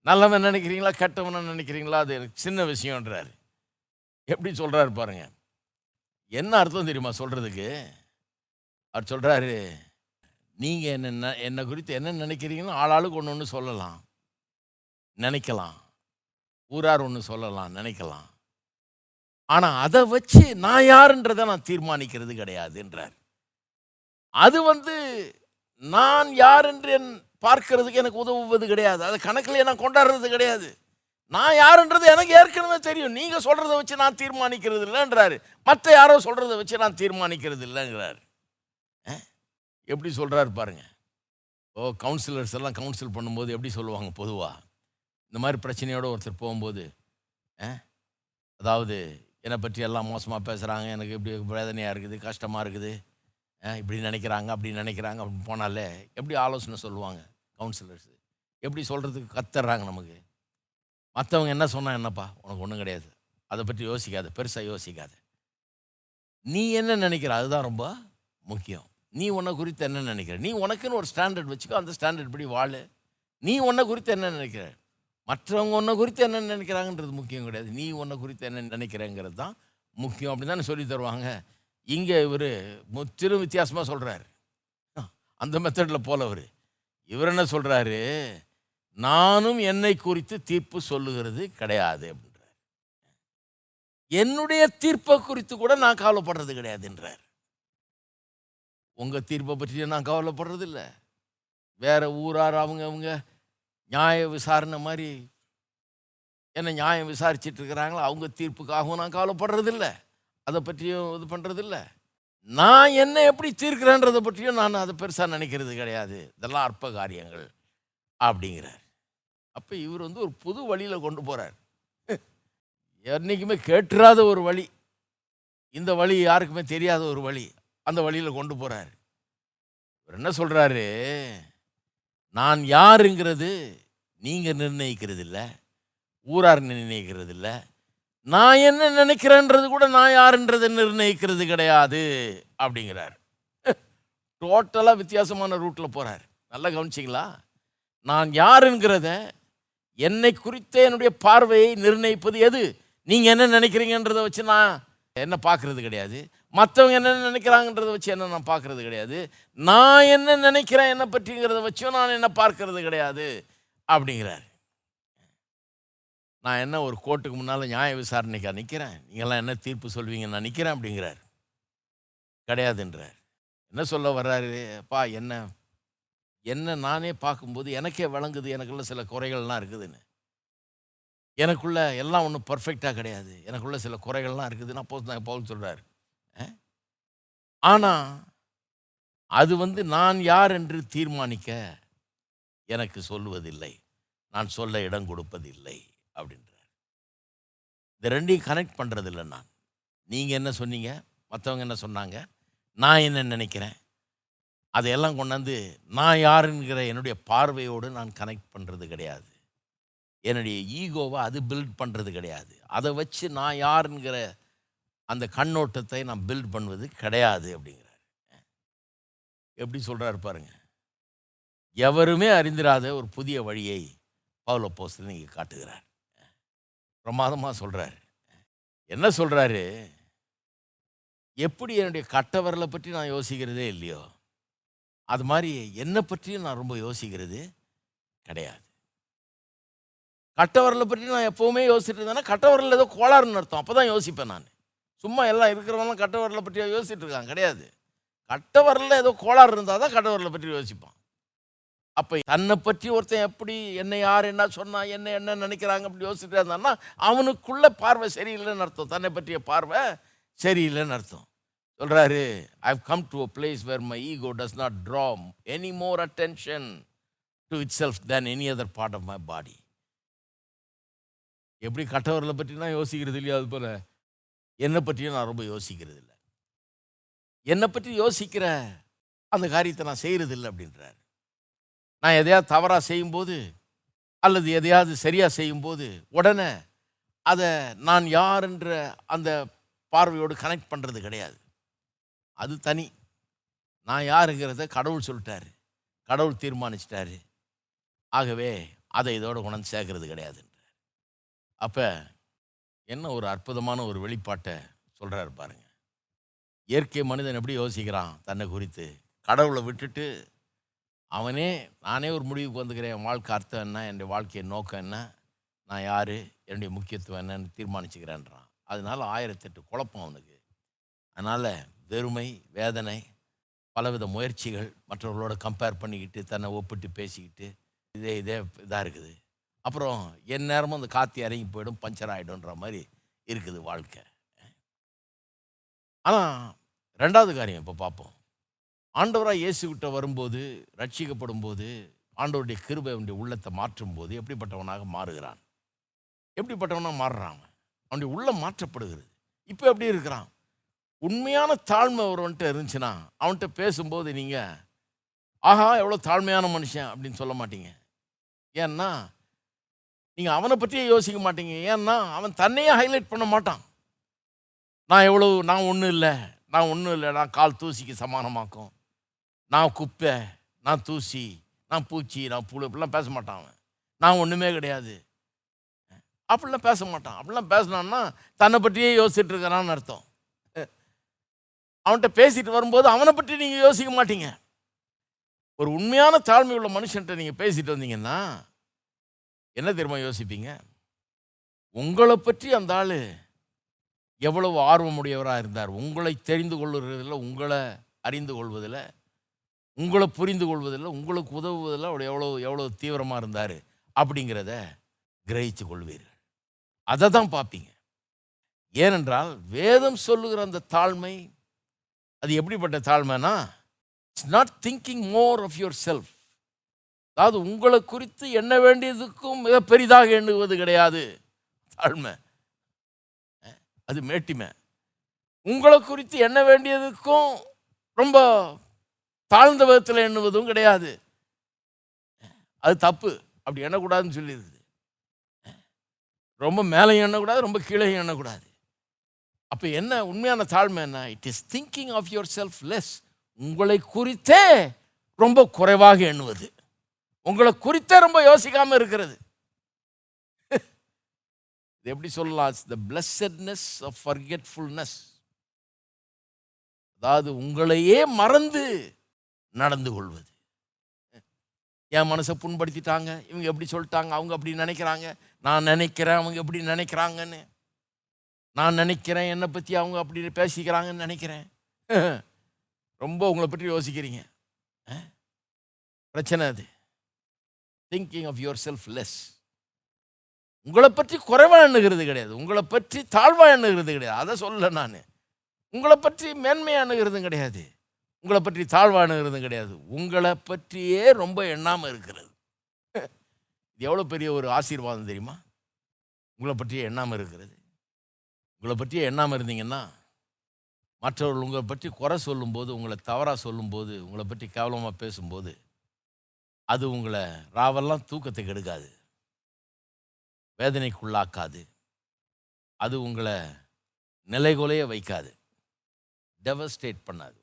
நல்லவன் நினைக்கிறீங்களா கெட்டவன் நினைக்கிறீங்களா? அது எனக்கு சின்ன விஷயன்றார் எப்படி சொல்கிறாரு பாருங்க. என்ன அர்த்தம் தெரியுமா சொல்கிறதுக்கு அவர் சொல்கிறாரு நீங்கள் என்ன என்னை குறித்து என்ன நினைக்கிறீங்கன்னு ஆளாளுக்கு ஒன்று ஒன்று சொல்லலாம். நினைக்கலாம். ஊரார் ஒன்று சொல்லலாம் நினைக்கலாம். ஆனால் அதை வச்சு நான் யாருன்றதை நான் தீர்மானிக்கிறது கிடையாதுன்றார். அது வந்து நான் யார் என்று என் பார்க்கறதுக்கு எனக்கு உதவுவது கிடையாது. அதை கணக்கில் நான் கொண்டாடுறது கிடையாது. நான் யாருன்றது எனக்கு ஏற்கனவே தெரியும். நீங்கள் சொல்கிறத வச்சு நான் தீர்மானிக்கிறது இல்லைன்றாரு மற்ற யாரோ சொல்கிறத வச்சு நான் தீர்மானிக்கிறது இல்லைங்கிறாரு எப்படி சொல்கிறாரு பாருங்க. ஓ கவுன்சிலர்ஸ் எல்லாம் கவுன்சில் பண்ணும்போது எப்படி சொல்லுவாங்க பொதுவாக இந்த மாதிரி பிரச்சனையோடு ஒருத்தர் போகும்போது அதாவது என்னை பற்றி எல்லாம் மோசமாக பேசுகிறாங்க எனக்கு இப்படி வேதனையாக இருக்குது கஷ்டமாக இருக்குது இப்படி நினைக்கிறாங்க அப்படி நினைக்கிறாங்க அப்படின்னு போனாலே எப்படி ஆலோசனை சொல்லுவாங்க கவுன்சிலர்ஸ் எப்படி சொல்கிறதுக்கு கத்துறாங்க நமக்கு? மற்றவங்க என்ன சொன்னால் என்னப்பா? உனக்கு ஒன்றும் கிடையாது. அதை பற்றி யோசிக்காத பெருசாக யோசிக்காத. நீ என்ன நினைக்கிற? அதுதான் ரொம்ப முக்கியம். நீ உன்னை குறித்து என்ன நினைக்கிற? நீ உனக்குன்னு ஒரு ஸ்டாண்டர்ட் வச்சுக்கோ அந்த ஸ்டாண்டர்ட் படி வாழு. நீ உன்னை குறித்து என்ன நினைக்கிற? மற்றவங்க உன்னை குறித்து என்ன நினைக்கிறாங்கன்றது முக்கியம் கிடையாது. நீ உன்னை குறித்து என்ன நினைக்கிறேங்கிறது தான் முக்கியம். அப்படி தானே சொல்லி தருவாங்க. இங்கே இவர் முற்றிலும் வித்தியாசமாக சொல்கிறாரு அந்த மெத்தடில் போலவர் இவர் என்ன சொல்கிறாரு நானும் என்னை குறித்து தீர்ப்பு சொல்லுகிறது கிடையாது அப்படின்றார். என்னுடைய தீர்ப்பை குறித்து கூட நான் கவலைப்படுறது கிடையாதுன்றார். உங்கள் தீர்ப்பை பற்றி நான் கவலைப்படுறது இல்லை ஊரார் அவங்க அவங்க நியாய விசாரணை மாதிரி என்ன நியாயம் விசாரிச்சிட்டு இருக்கிறாங்களோ அவங்க தீர்ப்புக்காகவும் நான் கவலைப்படுறது இல்லை அதை பற்றியும் இது பண்ணுறது இல்லை நான் என்ன எப்படி தீர்க்கிறேன்றதை பற்றியும் நான் அதை பெருசாக நினைக்கிறது கிடையாது. இதெல்லாம் அற்ப காரியங்கள் அப்படிங்கிறார். அப்போ இவர் வந்து ஒரு புது வழியில் கொண்டு போகிறார் என்றைக்குமே கேட்டுறாத ஒரு வழி. இந்த வழி யாருக்குமே தெரியாத ஒரு வழி. அந்த வழியில் கொண்டு போகிறார் இவர் என்ன சொல்கிறாரு நான் யாருங்கிறது நீங்கள் நிர்ணயிக்கிறது இல்லை ஊரார் நிர்ணயிக்கிறது இல்லை நான் என்ன நினைக்கிறேன்றது கூட நான் யாருன்றதை நிர்ணயிக்கிறது கிடையாது அப்படிங்கிறார். டோட்டலாக வித்தியாசமான ரூட்டில் போகிறார் நல்லா கவனிச்சிங்களா? நான் யாருங்கிறத என்னை குறித்த என்னுடைய பார்வையை நிர்ணயிப்பது எது? நீங்கள் என்ன நினைக்கிறீங்கன்றதை வச்சு நான் என்ன பார்க்குறது கிடையாது. மற்றவங்க என்ன நினைக்கிறாங்கன்றதை வச்சு என்ன நான் பார்க்குறது கிடையாது. நான் என்ன நினைக்கிறேன் என்ன பற்றிங்கிறத வச்சும் நான் என்ன பார்க்கறது கிடையாது அப்படிங்கிறார். நான் என்ன ஒரு கோர்ட்டுக்கு முன்னால் நியாய விசாரணைக்கா நிற்கிறேன் நீங்கள்லாம் என்ன தீர்ப்பு சொல்வீங்க நான் நிற்கிறேன் அப்படிங்கிறார். கிடையாதுன்றார். என்ன சொல்ல வர்றாருப்பா என்ன? என்ன நானே பார்க்கும்போது எனக்கே விளங்குது. எனக்குள்ள சில குறைகள்லாம் இருக்குதுன்னு. எனக்குள்ள எல்லாம் ஒன்றும் பர்ஃபெக்டாக கிடையாது. எனக்குள்ள சில குறைகள்லாம் இருக்குதுன்னு அப்போது தான் பவுல் சொல்கிறார் ஆனால் அது வந்து நான் யார் என்று தீர்மானிக்க எனக்கு சொல்லுவதில்லை. நான் சொல்ல இடம் கொடுப்பதில்லை அப்படின்றார். இந்த ரெண்டையும் கனெக்ட் பண்ணுறதில்ல நான். நீங்கள் என்ன சொன்னீங்க? மற்றவங்க என்ன சொன்னாங்க? நான் என்ன நினைக்கிறேன்? அதையெல்லாம் கொண்டாந்து நான் யாருங்கிற என்னுடைய பார்வையோடு நான் கனெக்ட் பண்ணுறது கிடையாது. என்னுடைய ஈகோவை அது பில்ட் பண்ணுறது கிடையாது. அதை வச்சு நான் யாருங்கிற அந்த கண்ணோட்டத்தை நான் பில்ட் பண்ணுவது கிடையாது அப்படிங்கிறார். எப்படி சொல்கிறாரு பாருங்க. எவருமே அறிந்திராத ஒரு புதிய வழியை பவுல போஸ்து இங்கே காட்டுகிறார். பிரமாதமாக சொல்கிறார் என்ன சொல்கிறாரு எப்படி என்னுடைய கட்டவரலை பற்றி நான் யோசிக்கிறதே இல்லையோ அது மாதிரி என்னை பற்றியும் நான் ரொம்ப யோசிக்கிறது கிடையாது. கட்டவரலை பற்றி நான் எப்போவுமே யோசிச்சுட்டு இருந்தேன்னா கட்டவரல் ஏதோ கோளாறுன்னு அர்த்தம். அப்போ தான் யோசிப்பேன் நான். சும்மா எல்லாம் இருக்கிறவங்களாம் கட்டவரலை பற்றியாக யோசிச்சுட்டு இருக்காங்க. கிடையாது. கட்டவரலில் ஏதோ கோளாறு இருந்தால் தான் கட்டவரலை பற்றி யோசிப்பான். அப்போ தன்னை பற்றி ஒருத்தன் எப்படி என்ன யார் என்ன சொன்னால் என்ன என்ன நினைக்கிறாங்க அப்படி யோசிச்சுட்டு இருந்தான்னா அவனுக்குள்ள பார்வை சரியில்லைன்னு அர்த்தம். தன்னை பற்றிய பார்வை சரியில்லைன்னு அர்த்தம். சொல்கிறாரு I've come to a place where my ego does not draw any more attention to itself than any other part of my body எப்படி கட்டவரில் பற்றினா யோசிக்கிறது இல்லையா அது போல்? என்னை பற்றியும் நான் ரொம்ப யோசிக்கிறது இல்லை என்னை பற்றி யோசிக்கிற அந்த காரியத்தை நான் செய்கிறது இல்லை அப்படின்றார். நான் எதையாவது தவறாக செய்யும்போது அல்லது எதையாவது சரியாக செய்யும்போது உடனே அதை நான் யாருன்ற அந்த பார்வையோடு கனெக்ட் பண்ணுறது கிடையாது. அது தனி. நான் யாருங்கிறத கடவுள் சொல்லிட்டாரு. கடவுள் தீர்மானிச்சிட்டாரு. ஆகவே அதை இதோட உணர்ந்து சேர்க்கறது கிடையாதுன்றார். அப்போ என்ன ஒரு அற்புதமான ஒரு வெளிப்பாட்டை சொல்கிறாரு பாருங்க. இயற்கை மனிதன் எப்படி யோசிக்கிறான் தன்னை குறித்து? கடவுளை விட்டுட்டு அவனே நானே ஒரு முடிவுக்கு வந்துக்கிறேன் என் வாழ்க்கை அர்த்தம் என்ன என்னுடைய வாழ்க்கையின் நோக்கம் என்ன நான் யார் என்னுடைய முக்கியத்துவம் என்னன்னு தீர்மானிச்சுக்கிறேன்றான். அதனால ஆயிரத்தெட்டு குழப்பம் அவனுக்கு. அதனால் வெறுமை வேதனை பலவித முயற்சிகள் மற்றவர்களோட கம்பேர் பண்ணிக்கிட்டு தன்னை ஒப்பிட்டு பேசிக்கிட்டு இதே இதே இதாக இருக்குது. அப்புறம் என் நேரமும் அந்த காற்று இறங்கி போயிடும் பஞ்சர் ஆகிடும்ன்ற மாதிரி இருக்குது வாழ்க்கை. ஆனால் ரெண்டாவது காரியம் இப்போ பார்ப்போம் ஆண்டவராக இயேசுகிட்ட வரும்போது ரட்சிக்கப்படும் போது ஆண்டவருடைய கிருபையுடைய உள்ளத்தை மாற்றும் போது எப்படிப்பட்டவனாக மாறுகிறான்? எப்படிப்பட்டவனாக மாறுறான் அவன். அவனுடைய உள்ளம் மாற்றப்படுகிறது. இப்போ எப்படி இருக்கிறான்? உண்மையான தாழ்மை ஒருவன்ட்ட இருந்துச்சுன்னா அவன்கிட்ட பேசும்போது நீங்கள் ஆஹா எவ்வளோ தாழ்மையான மனுஷன் அப்படின்னு சொல்ல மாட்டீங்க. ஏன்னா நீங்கள் அவனை பற்றியே யோசிக்க மாட்டீங்க. ஏன்னா அவன் தன்னையே ஹைலைட் பண்ண மாட்டான். நான் எவ்வளோ நான் ஒன்றும் இல்லை. நான் ஒன்றும் இல்லை. நான் கால் தூசிக்கு சமானமாக்கும். நான் குப்பை நான் தூசி நான் பூச்சி நான் புழு இப்படிலாம் பேச மாட்டான் அவன். நான் ஒன்றுமே கிடையாது. அப்படிலாம் பேச மாட்டான். அப்படிலாம் பேசினான்னா தன்னை பற்றியே யோசிச்சுட்டு இருக்கிறான்னு அர்த்தம். அவன்கிட்ட பேசிட்டு வரும்போது அவனை பற்றி நீங்கள் யோசிக்க மாட்டீங்க. ஒரு உண்மையான தாழ்மை உள்ள மனுஷன்ட்ட நீங்கள் பேசிட்டு வந்தீங்கன்னா என்ன தெரியுமா யோசிப்பீங்க? உங்களை பற்றி அந்த ஆள் எவ்வளவு ஆர்வமுடையவராக இருந்தார். உங்களை தெரிந்து கொள்ளுறதில் உங்களை அறிந்து கொள்வதில் உங்களை புரிந்து கொள்வதில் உங்களுக்கு உதவுவதில் அவர் எவ்வளோ எவ்வளோ தீவிரமாக இருந்தார் அப்படிங்கிறத கிரகித்து கொள்வீர்கள். அதை தான் பார்ப்பீங்க. ஏனென்றால் வேதம் சொல்லுகிற அந்த தாழ்மை அது எப்படிப்பட்ட தாழ்மைனா it's not thinking more of yourself அதாவது உங்களை குறித்து எண்ண வேண்டியதுக்கும் மிக பெரிதாக எண்ணுவது கிடையாது. தாழ்மை. அது மேட்டிமை. உங்களை குறித்து எண்ண வேண்டியதுக்கும் ரொம்ப தாழ்ந்த விதத்தில் எண்ணுவதும் கிடையாது. அது தப்பு. அப்படி எண்ணக்கூடாதுன்னு சொல்லிடுது. ரொம்ப மேலேயும் எண்ணக்கூடாது ரொம்ப கீழே எண்ணக்கூடாது. அப்போ என்ன? உண்மையான தாழ்மை என்ன? It is thinking of yourself less உங்களை குறித்தே ரொம்ப குறைவாக எண்ணுவது. உங்களை குறித்தே ரொம்ப யோசிக்காமல் இருக்கிறது. இது எப்படி சொல்லலாம்? த பிளஸட்னஸ் ஆஃப் ஃபர்கெட்ஃபுல்னஸ் அதாவது உங்களையே மறந்து நடந்து கொள்வது. என் மனசை புண்படுத்திட்டாங்க. இவங்க எப்படி சொல்லிட்டாங்க? அவங்க அப்படி நினைக்கிறாங்க. நான் நினைக்கிறேன். அவங்க எப்படி நினைக்கிறாங்கன்னு. நான் நினைக்கிறேன். என்னை பற்றி அவங்க அப்படி பேசிக்கிறாங்கன்னு நினைக்கிறேன். ரொம்ப உங்களை பற்றி யோசிக்கிறீங்க. பிரச்சனை அது. Thinking of yourself less உங்களை பற்றி குறைவாக எண்ணுகிறது கிடையாது. உங்களை பற்றி தாழ்வாக எண்ணுகிறது கிடையாது. அதை சொல்ல நான். உங்களை பற்றி மேன்மையாக எண்ணுகிறதும் கிடையாது. உங்களை பற்றி தாழ்வாக எண்ணுகிறதும் கிடையாது. உங்களை பற்றியே ரொம்ப எண்ணாமல் இருக்கிறது. இது எவ்வளோ பெரிய ஒரு ஆசீர்வாதம் தெரியுமா? உங்களை பற்றியே எண்ணாமல் இருக்கிறது. உங்களை பற்றியே எண்ணாமல் இருந்தீங்கன்னா மற்றவர்கள் உங்களை பற்றி குறை சொல்லும்போது உங்களை தவறாக சொல்லும்போது உங்களை பற்றி கேவலமாக பேசும்போது அது உங்களை ராவெல்லாம் தூக்கத்தை கெடுக்காது வேதனைக்குள்ளாக்காது. அது உங்களை நிலைகொலைய வைக்காது. டெவஸ்டேட் பண்ணாது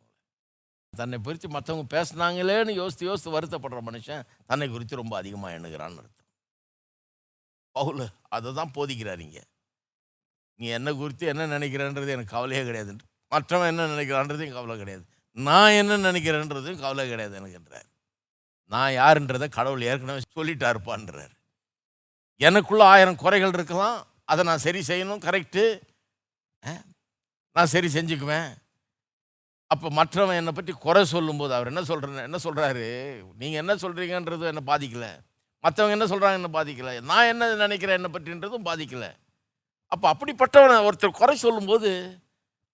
தன்னை குறித்து மற்றவங்க பேசுனாங்களேன்னு யோசித்து யோசித்து வருத்தப்படுற மனுஷன் தன்னை குறித்து ரொம்ப அதிகமாக எண்ணுகிறான்னு அர்த்தம். பவுல் அதை தான் போதிக்கிறாருங்க நீ என்ன குறித்து என்ன நினைக்கிறேன்றது எனக்கு கவலையே கிடையாது. மற்றவன் என்ன நினைக்கிறான்றதையும் கவலை கிடையாது. நான் என்ன நினைக்கிறேன்றதும் கவலை கிடையாது எனக்குன்றார். நான் யாருன்றதை கடவுள் ஏற்கனவே சொல்லிட்டாருப்பான்றார். எனக்குள்ள ஆயிரம் குறைகள் இருக்கலாம் அதை நான் சரி செய்யணும் கரெக்டு நான் சரி செஞ்சுக்குவேன். அப்போ மற்றவன் என்னை பற்றி குறை சொல்லும்போது அவர் என்ன சொல்கிற என்ன சொல்கிறாரு நீங்கள் என்ன சொல்கிறீங்கன்றது என்னை பாதிக்கலை. மற்றவங்க என்ன சொல்கிறாங்க என்ன பாதிக்கலை. நான் என்ன நினைக்கிறேன் என்னை பற்றின்றதும் பாதிக்கலை. அப்போ அப்படிப்பட்டவனை ஒருத்தர் குறை சொல்லும்போது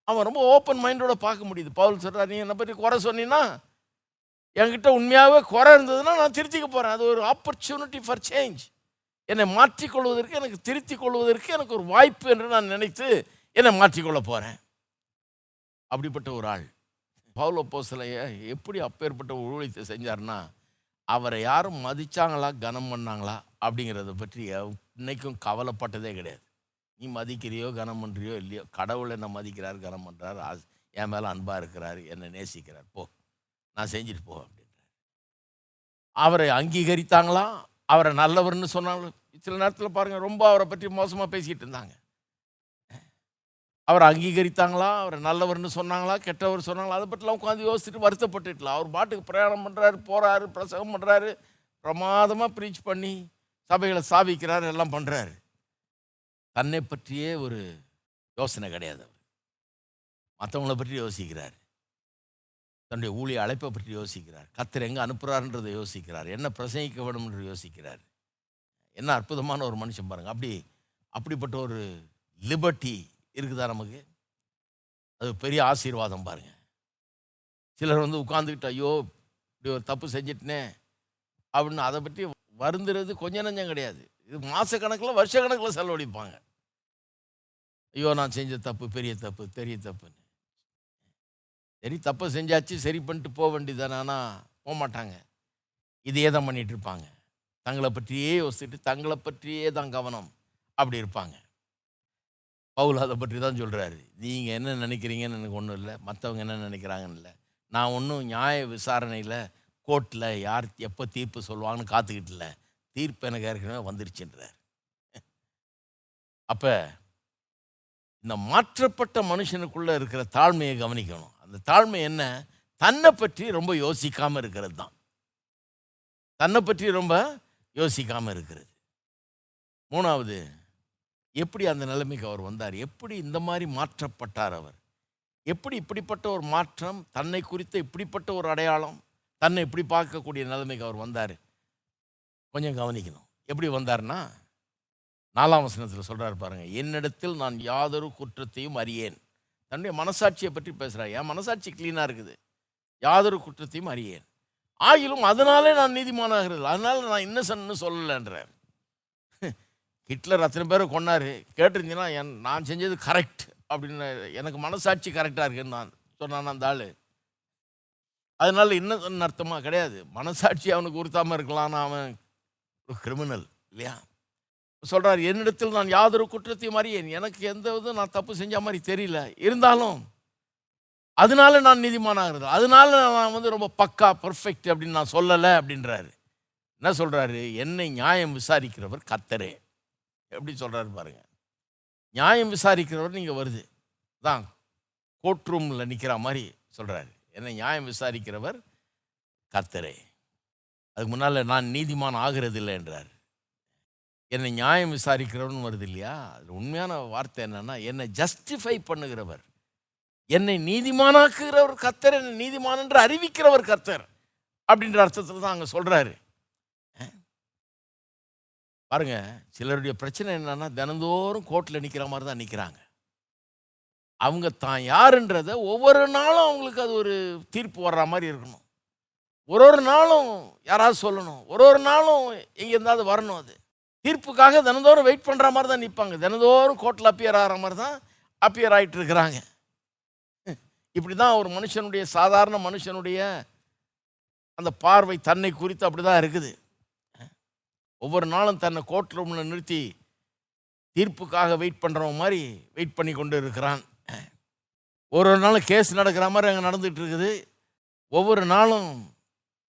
அவன் ரொம்ப ஓப்பன் மைண்டோட பார்க்க முடியுது. பவுல் சொல்கிறார் நீ என்னை பற்றி குறை சொன்னீன்னா என்கிட்ட உண்மையாகவே குறை இருந்ததுன்னா நான் திருத்திக்க போகிறேன் அது ஒரு ஆப்பர்ச்சுனிட்டி ஃபார் சேஞ்ச் என்னை மாற்றிக்கொள்வதற்கு எனக்கு திருத்திக் கொள்வதற்கு எனக்கு ஒரு வாய்ப்பு என்று நான் நினைத்து என்னை மாற்றிக்கொள்ள போகிறேன் அப்படிப்பட்ட ஒரு ஆள். பவுல போசலைய எப்படி அப்பேற்பட்ட ஊழியத்தை செஞ்சார்னா அவரை யாரும் மதித்தாங்களா கனம் பண்ணாங்களா அப்படிங்கிறத பற்றி இன்னைக்கும் கவலைப்பட்டதே கிடையாது. நீ மதிக்கிறியோ கனம் பண்ணுறியோ இல்லையோ கடவுள் என்ன மதிக்கிறார் கனம் பண்ணுறார் ஆஸ்- என் மேலே அன்பாக இருக்கிறார் என்னை நேசிக்கிறார். போ. நான் செஞ்சுட்டு போ அப்படின்றார். அவரை அங்கீகரித்தாங்களா? அவரை நல்லவர்னு சொன்னாலும் சில நேரத்தில் பாருங்கள் ரொம்ப அவரை பற்றி மோசமாக பேசிக்கிட்டு இருந்தாங்க. அவரை அங்கீகரித்தாங்களா? அவரை நல்லவர்னு சொன்னாங்களா? கெட்டவர் சொன்னாங்களா? அதை பற்றிலாம் உட்காந்து யோசிச்சுட்டு வருத்தப்பட்டுட்டலாம் அவர் பாட்டுக்கு பிரயாணம் பண்ணுறாரு போகிறாரு பிரசங்கம் பண்ணுறாரு பிரமாதமாக ப்ரீச் பண்ணி சபைகளை சாபிக்கிறார் எல்லாம் பண்ணுறாரு தன்னை பற்றியே ஒரு யோசனை கிடையாது அவர். மற்றவங்கள பற்றி யோசிக்கிறார். தன்னுடைய ஊழிய அழைப்பை பற்றி யோசிக்கிறார். கத்தர் எங்கே அனுப்புகிறாருன்றதை யோசிக்கிறார். என்ன பிரசங்கிக்க வேண்டும் என்று யோசிக்கிறார். என்ன அற்புதமான ஒரு மனுஷன் பாருங்கள் அப்படி அப்படிப்பட்ட ஒரு லிபர்ட்டி இருக்குதா நமக்கு? அது பெரிய ஆசீர்வாதம் பாருங்கள் சிலர் வந்து உட்காந்துக்கிட்டு ஐயோ இப்படி ஒரு தப்பு செஞ்சிட்டனே அப்படின்னு அதை பற்றி வருந்துறது கொஞ்ச நஞ்சம் கிடையாது. இது மாதக்கணக்கில் வருஷக்கணக்கில் செலவழிப்பாங்க. ஐயோ நான் செஞ்ச தப்பு பெரிய தப்பு பெரிய தப்புன்னு. சரி தப்பை செஞ்சாச்சு சரி பண்ணிட்டு போக வேண்டியதானே ஆனால் போக மாட்டாங்க இதையே தான் பண்ணிட்டு இருப்பாங்க தங்களை பற்றியே யோசிச்சுட்டு தங்களை பற்றியே தான் கவனம். அப்படி இருப்பாங்க. பவுல் அதை பற்றி தான் சொல்கிறாரு நீங்கள் என்ன நினைக்கிறீங்கன்னு எனக்கு ஒன்றும் இல்லை. மற்றவங்க என்ன நினைக்கிறாங்கன்னு இல்லை. நான் ஒன்றும் நியாய விசாரணையில் கோர்ட்டில் யார் எப்போ தீர்ப்பு சொல்லுவாங்கன்னு காத்துக்கிட்டு இல்லை. தீர்ப்பு எனக்கு ஏற்கனவே வந்துருச்சுன்றார். அப்போ இந்த மாற்றப்பட்ட மனுஷனுக்குள்ளே இருக்கிற தாழ்மையை கவனிக்கணும். அந்த தாழ்மை என்ன? தன்னை பற்றி ரொம்ப யோசிக்காமல் இருக்கிறது தான். தன்னை பற்றி ரொம்ப யோசிக்காமல் இருக்கிறது. மூணாவது எப்படி அந்த நிலைமைக்கு அவர் வந்தார்? எப்படி இந்த மாதிரி மாற்றப்பட்டார் அவர்? எப்படி இப்படிப்பட்ட ஒரு மாற்றம் தன்னை குறித்த இப்படிப்பட்ட ஒரு அடையாளம் தன்னை இப்படி பார்க்கக்கூடிய நிலைமைக்கு அவர் வந்தார்? கொஞ்சம் கவனிக்கணும். எப்படி வந்தார்னா நாலாம் வசனத்தில் சொல்கிறார் பாருங்கள் என்னிடத்தில் நான் யாதொரு குற்றத்தையும் அறியேன். தன்னுடைய மனசாட்சியை பற்றி பேசுகிறார் என் மனசாட்சி க்ளீனாக இருக்குது. யாதொரு குற்றத்தையும் அறியேன். ஆகிலும் அதனாலே நான் நீதிமானாகிறது அதனால் நான் இன்னசன்னு சொல்லலைன்றார் ஹிட்லர் அத்தனை பேரை கொன்னாரு. கேட்டிருந்தீங்கன்னா என் நான் செஞ்சது கரெக்ட் அப்படின்னு எனக்கு மனசாட்சி கரெக்டாக இருக்குன்னு நான் சொன்னான் அந்த ஆள். அதனால் இன்னும் அர்த்தமாக கிடையாது. மனசாட்சி அவனுக்கு உறுத்தாமல் இருக்கலாம்னு அவன் ஒரு கிரிமினல் இல்லையா? சொல்கிறார் என்னிடத்தில் நான் யாதொரு குற்றத்தையும் அறியேன். எனக்கு எந்த இதுவும் நான் தப்பு செஞ்ச மாதிரி தெரியல. இருந்தாலும் அதனால நான் நீதிமானாகிறது. அதனால நான் வந்து ரொம்ப பக்கா பர்ஃபெக்ட் அப்படின்னு நான் சொல்லலை அப்படின்றாரு. என்ன சொல்கிறாரு என்னை நியாயம் விசாரிக்கிறவர் கத்தரே எப்படி சொல்கிறாரு பாருங்கள் நியாயம் விசாரிக்கிறவர் நீங்கள் வருது. தான். கோர்ட் ரூமில் நிற்கிற மாதிரி சொல்கிறாரு என்னை நியாயம் விசாரிக்கிறவர் கத்தரே அதுக்கு முன்னால் நான் நீதிமான் ஆகிறது இல்லை என்றார். என்னை நியாயம் விசாரிக்கிறவர்னு வருது இல்லையா? உண்மையான வார்த்தை என்னன்னா என்னை ஜஸ்டிஃபை பண்ணுகிறவர். என்னை நீதிமானாக்குகிறவர் கர்த்தர் என்னை நீதிமான் என்று அறிவிக்கிறவர் கர்த்தர் அப்படின்ற அர்த்தத்தில் தான் அங்கே சொல்கிறாரு பாருங்க சிலருடைய பிரச்சனை என்னன்னா தினந்தோறும் கோர்ட்டில் நிற்கிற மாதிரி தான் நிற்கிறாங்க அவங்க தான் யாருன்றதை ஒவ்வொரு நாளும் அவங்களுக்கு அது ஒரு தீர்ப்பு வர்ற மாதிரி இருக்கணும். ஒரு ஒரு நாளும் யாராவது சொல்லணும். ஒரு ஒரு நாளும் எங்கே இருந்தாவது வரணும் அது. தீர்ப்புக்காக தினந்தோறும் வெயிட் பண்ணுற மாதிரி தான் நிற்பாங்க தினந்தோறும் கோர்ட்டில் அப்பியர் ஆகிற மாதிரி தான் அப்பியர் ஆகிட்டு இருக்கிறாங்க. இப்படி தான் ஒரு மனுஷனுடைய சாதாரண மனுஷனுடைய அந்த பார்வை தன்னை குறித்து அப்படி தான் இருக்குது. ஒவ்வொரு நாளும் தன்னை கோர்ட்டில் உள்ள நிறுத்தி தீர்ப்புக்காக வெயிட் பண்ணுறவன் மாதிரி வெயிட் பண்ணி கொண்டு இருக்கிறான். ஒரு ஒரு நாளும் கேஸ் நடக்கிற மாதிரி அங்கே நடந்துகிட்டு இருக்குது. ஒவ்வொரு நாளும்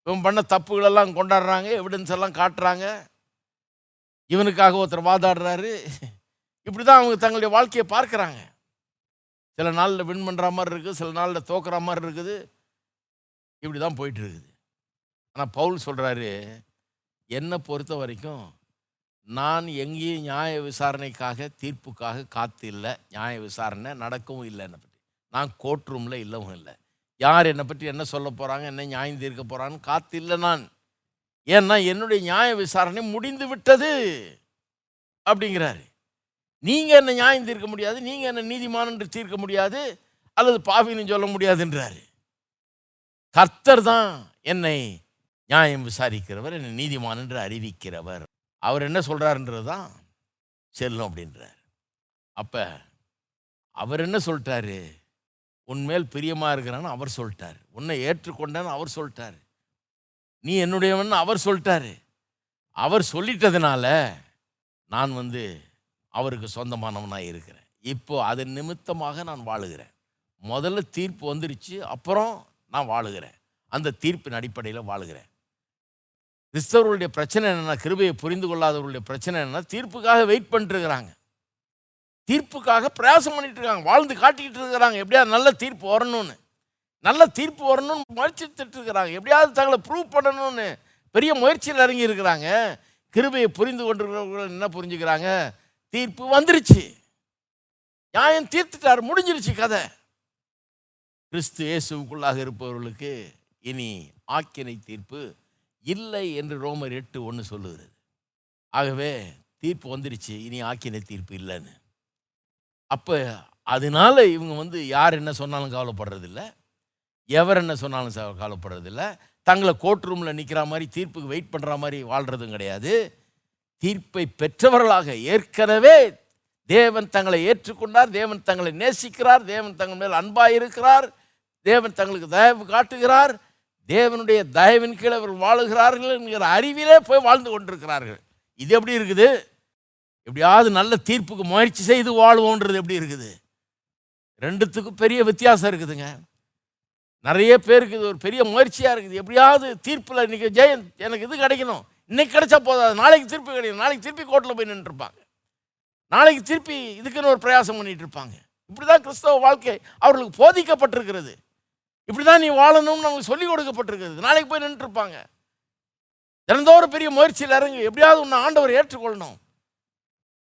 இவன் பண்ண தப்புகளெல்லாம் கொண்டாடுறாங்க எவிடன்ஸ் எல்லாம் காட்டுறாங்க. இவனுக்காக ஒருத்தர் வாதாடுறாரு. இப்படி தான் அவங்க தங்களுடைய வாழ்க்கையை பார்க்குறாங்க. சில நாளில் வின் பண்ணுற மாதிரி இருக்குது சில நாளில் தோக்குற மாதிரி இருக்குது. இப்படி தான் போயிட்டு இருக்குது. ஆனால் பவுல் சொல்கிறாரு என்னை பொறுத்த வரைக்கும் நான் எங்கேயும் நியாய விசாரணைக்காக தீர்ப்புக்காக காத்து இல்லை. நியாய விசாரணை நடக்கவும் இல்லை என்னை பற்றி நான் கோர்ட் ரூமில் இல்லவும் இல்லை. யார் என்னை பற்றி என்ன சொல்ல போகிறாங்க என்ன நியாயம் தீர்க்க போகிறான்னு காத்து இல்லை நான். ஏன்னா என்னுடைய நியாய விசாரணை முடிந்து விட்டது. அப்படிங்கிறாரு. நீங்கள் என்ன நியாயம் தீர்க்க முடியாது நீங்கள் என்ன நீதிமான் என்று தீர்க்க முடியாது அல்லது பாவின்னு சொல்ல முடியாதுன்றாரு. கர்த்தர் தான் என்னை நியாயம் விசாரிக்கிறவர் என்னை நீதிமான் என்று அறிவிக்கிறவர். அவர் என்ன சொல்கிறாருன்றது தான் செல்லும் அப்படின்றார். அப்போ அவர் என்ன சொல்லிட்டாரு? உன்மேல் பிரியமாக இருக்கிறான்னு அவர் சொல்லிட்டார். உன்னை ஏற்றுக்கொண்டேன்னு அவர் சொல்லிட்டார். நீ என்னுடையவன் அவர் சொல்லிட்டாரு. அவர் சொல்லிட்டதுனால நான் வந்து அவருக்கு சொந்தமானவனாக இருக்கிறேன். இப்போ அதன் நிமித்தமாக நான் வாழுகிறேன். முதல்ல தீர்ப்பு வந்துருச்சு அப்புறம் நான் வாழுகிறேன். அந்த தீர்ப்பின் அடிப்படையில் வாழுகிறேன். கிறிஸ்தவர்களுடைய பிரச்சனை என்னென்னா கிருபையை புரிந்து கொள்ளாதவர்களுடைய பிரச்சனை என்னென்னா தீர்ப்புக்காக வெயிட் பண்ணிட்டுருக்கிறாங்க. தீர்ப்புக்காக பிரயாசம் பண்ணிட்டு இருக்காங்க வாழ்ந்து காட்டிக்கிட்டு இருக்கிறாங்க. எப்படியா நல்ல தீர்ப்பு வரணும்னு. நல்ல தீர்ப்பு வரணும்னு முயற்சித்துட்டு இருக்கிறாங்க. எப்படியாவது தங்களை ப்ரூவ் பண்ணணும்னு பெரிய முயற்சியில் இறங்கி இருக்கிறாங்க. கிருபையை புரிந்து கொண்டிருக்கிறவர்கள் என்ன புரிஞ்சுக்கிறாங்க? தீர்ப்பு வந்துருச்சு. நியாயம் தீர்த்துட்டார். முடிஞ்சிருச்சு கதை. கிறிஸ்து இயேசுவுக்குள்ளாக இருப்பவர்களுக்கு இனி ஆக்கினை தீர்ப்பு இல்லை என்று ரோமர் எட்டு ஒன்று சொல்லுகிறது. ஆகவே தீர்ப்பு வந்துருச்சு. இனி ஆக்கினை தீர்ப்பு இல்லைன்னு. அப்போ அதனால இவங்க வந்து யார் என்ன சொன்னாலும் கவலைப்படுறதில்ல. எவர் என்ன சொன்னாலும் சார் கவலைப்படுறதில்ல. தங்களை கோர்ட் ரூமில் நிற்கிற மாதிரி தீர்ப்புக்கு வெயிட் பண்ணுற மாதிரி வாழ்கிறதும் கிடையாது. தீர்ப்பை பெற்றவர்களாக ஏற்கனவே தேவன் தங்களை ஏற்றுக்கொண்டார் தேவன் தங்களை நேசிக்கிறார் தேவன் தங்கள் மேல் அன்பாக இருக்கிறார் தேவன் தங்களுக்கு தயவு காட்டுகிறார் தேவனுடைய தயவின் கீழே அவர்கள் வாழுகிறார்கள் என்கிற அறிவிலே போய் வாழ்ந்து கொண்டிருக்கிறார்கள். இது எப்படி இருக்குது? எப்படியாவது நல்ல தீர்ப்புக்கு முயற்சி செய்து வாழ்வோன்றது எப்படி இருக்குது? ரெண்டுத்துக்கும் பெரிய வித்தியாசம் இருக்குதுங்க. நிறைய பேருக்கு இது ஒரு பெரிய முயற்சியாக இருக்குது. எப்படியாவது தீர்ப்பில் இன்றைக்கி ஜெயன் எனக்கு இது கிடைக்கணும். இன்னைக்கு கிடைச்சா போதாது. நாளைக்கு திருப்பி கிடைக்கும் நாளைக்கு திருப்பி கோர்ட்டில் போய் நின்றுருப்பாங்க நாளைக்கு திருப்பி இதுக்குன்னு ஒரு பிரயாசம் பண்ணிட்டு இருப்பாங்க இப்படி தான் கிறிஸ்தவ வாழ்க்கை அவர்களுக்கு போதிக்கப்பட்டிருக்கிறது. இப்படி தான் நீ வாழணும்னு நமக்கு சொல்லிக் கொடுக்கப்பட்டிருக்கிறது. நாளைக்கு போய் நின்றுருப்பாங்க தினந்தோறும் பெரிய முயற்சியில் இறங்கு. எப்படியாவது உன்னை ஆண்டவர் ஏற்றுக்கொள்ளணும்.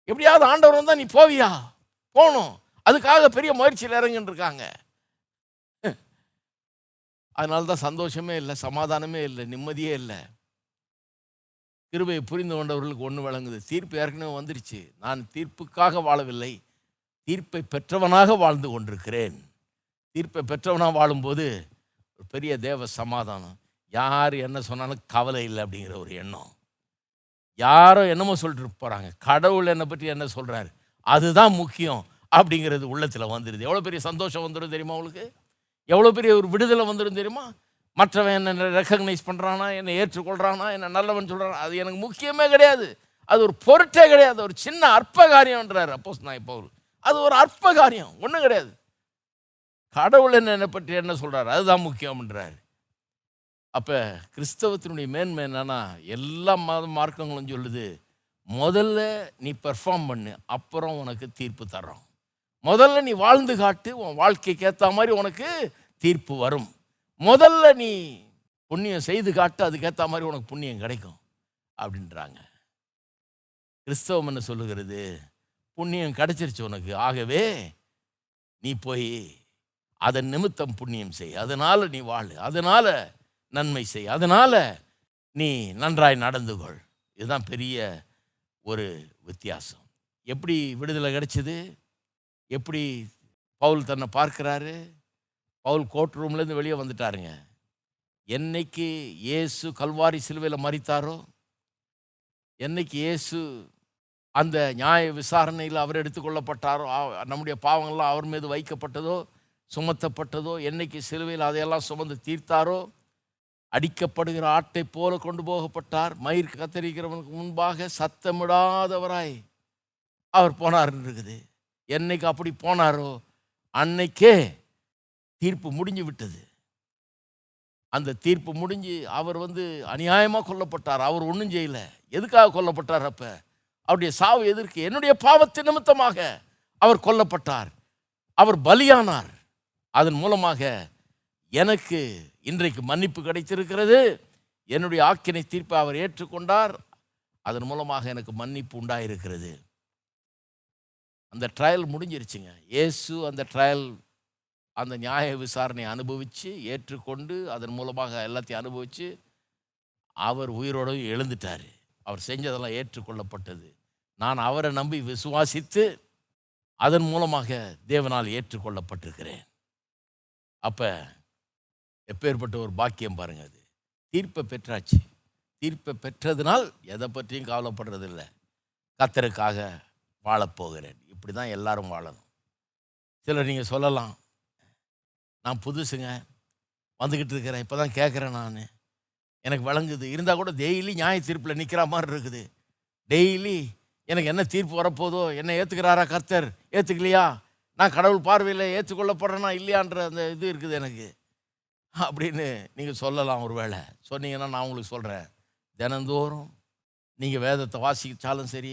எப்படியாவது ஆண்டவர் வந்தால் நீ போவியா? போகணும். அதுக்காக பெரிய முயற்சியில் இறங்குன்னு இருக்காங்க அதனால தான் சந்தோஷமே இல்லை சமாதானமே இல்லை நிம்மதியே இல்லை. கிருபையை புரிந்து கொண்டவர்களுக்கு ஒன்று விளங்குது தீர்ப்பு ஏற்கனவே வந்துருச்சு. நான் தீர்ப்புக்காக வாழவில்லை. தீர்ப்பை பெற்றவனாக வாழ்ந்து கொண்டிருக்கிறேன். தீர்ப்பை பெற்றவனாக வாழும்போது ஒரு பெரிய தேவ சமாதானம். யார் என்ன சொன்னாலும் கவலை இல்லை அப்படிங்கிற ஒரு எண்ணம். யாரோ என்னமோ சொல்லிட்டு போகிறாங்க கடவுள் என்னை பற்றி என்ன சொல்கிறாரு அதுதான் முக்கியம் அப்படிங்கிறது உள்ளத்தில் வந்துடுது எவ்வளோ பெரிய சந்தோஷம் வந்துடும் தெரியுமா உங்களுக்கு? எவ்வளோ பெரிய ஒரு விடுதலை வந்துடும் தெரியுமா? மற்றவன் என்னை ரெக்கக்னைஸ் பண்ணுறானா என்னை ஏற்றுக்கொள்கிறானா என்ன நல்லவன் சொல்கிறானா அது எனக்கு முக்கியமே கிடையாது. அது ஒரு பொருட்டே கிடையாது. ஒரு சின்ன அற்ப காரியம்ன்றார் அப்போஸ் நான் இப்போ அது ஒரு அற்ப காரியம் ஒன்றும் கிடையாது. கடவுள் என்ன பற்றி என்ன சொல்கிறார் அதுதான் முக்கியம்ன்றார். அப்போ கிறிஸ்தவத்தினுடைய மேன்மை என்னென்னா எல்லா மத மார்க்கங்களும் சொல்லுது முதல்ல நீ பெர்ஃபார்ம் பண்ணு அப்புறம் உனக்கு தீர்ப்பு தர்றோம். முதல்ல நீ வாழ்ந்து காட்டு உன் வாழ்க்கைக்கு ஏற்ற மாதிரி உனக்கு தீர்ப்பு வரும். முதல்ல நீ புண்ணியம் செய்து காட்டு அதுக்கேற்ற மாதிரி உனக்கு புண்ணியம் கிடைக்கும் அப்படின்றாங்க. கிறிஸ்தவம் என்ன சொல்லுகிறது? புண்ணியம் கிடைச்சிருச்சு உனக்கு ஆகவே நீ போய் அதன் நிமித்தம் புண்ணியம் செய். அதனால் நீ வாழ் அதனால் நன்மை செய் அதனால் நீ நன்றாய் நடந்து கொள். இதுதான் பெரிய ஒரு வித்தியாசம். எப்படி விடுதலை கிடைச்சிது? எப்படி பவுல் தன்னை பார்க்குறாரு? பவுல் கோர்ட் ரூம்லேருந்து வெளியே வந்துட்டாருங்க. என்னைக்கு இயேசு கல்வாரி சிலுவையில் மறித்தாரோ என்னைக்கு இயேசு அந்த நியாய விசாரணையில் அவர் எடுத்துக்கொள்ளப்பட்டாரோ நம்முடைய பாவங்கள்லாம் அவர் மீது வைக்கப்பட்டதோ? சுமத்தப்பட்டதோ? என்னைக்கு சிலுவையில் அதையெல்லாம் சுமந்து தீர்த்தாரோ? அடிக்கப்படுகிற ஆட்டை போல கொண்டு போகப்பட்டார். மயிர் கத்தரிக்கிறவனுக்கு முன்பாக சத்தமிடாதவராய் அவர் போனார் இருக்குது. என்னைக்கு அப்படி போனாரோ அன்னைக்கே தீர்ப்பு முடிஞ்சு விட்டது. அந்த தீர்ப்பு முடிஞ்சு அவர் வந்து அநியாயமாக கொல்லப்பட்டார். அவர் ஒன்றும் செய்யல. எதுக்காக கொல்லப்பட்டார் அப்போ? அவருடைய சாவு எதிர்க்கு என்னுடைய பாவத்தின் நிமித்தமாக அவர் கொல்லப்பட்டார். அவர் பலியானார். அதன் மூலமாக எனக்கு இன்றைக்கு மன்னிப்பு கிடைத்திருக்கிறது. என்னுடைய ஆக்கினை தீர்ப்பை அவர் ஏற்றுக்கொண்டார். அதன் மூலமாக எனக்கு மன்னிப்பு உண்டாயிருக்கிறது. அந்த ட்ரையல் முடிஞ்சிருச்சுங்க. இயேசு அந்த ட்ரையல் அந்த நியாய விசாரணையை அனுபவித்து ஏற்றுக்கொண்டு அதன் மூலமாக எல்லாத்தையும் அனுபவித்து அவர் உயிரோடு எழுந்துட்டார். அவர் செஞ்சதெல்லாம் ஏற்றுக்கொள்ளப்பட்டது. நான் அவரை நம்பி விசுவாசித்து அதன் மூலமாக தேவனால் ஏற்றுக்கொள்ளப்பட்டிருக்கிறேன். அப்போ எப்பேற்பட்ட ஒரு பாக்கியம் பாருங்கள் அது. தீர்ப்பை பெற்றாச்சு. தீர்ப்பை பெற்றதுனால் எதை பற்றியும் கவலைப்படுறதில்லை. கத்தருக்காக வாழப்போகிறேன். இப்படி தான் எல்லாரும் வாழணும். சிலர் நீங்கள் சொல்லலாம் நான் புதுசுங்க வந்துக்கிட்டு இருக்கிறேன் இப்போ தான் கேட்குறேன் நான். எனக்கு வழங்குது இருந்தால் கூட டெய்லி நியாய தீர்ப்பில் நிற்கிற மாதிரி இருக்குது. டெய்லி எனக்கு என்ன தீர்ப்பு வரப்போதோ என்ன ஏற்றுக்கிறாரா கர்த்தர்? ஏற்றுக்கலையா நான் கடவுள் பார்வையில் ஏற்றுக்கொள்ளப்படுறேனா இல்லையான்ற அந்த இது இருக்குது எனக்கு. அப்படின்னு நீங்கள் சொல்லலாம் ஒரு வேளை சொன்னீங்கன்னா நான் உங்களுக்கு சொல்கிறேன் தினந்தோறும் நீங்கள் வேதத்தை வாசித்தாலும் சரி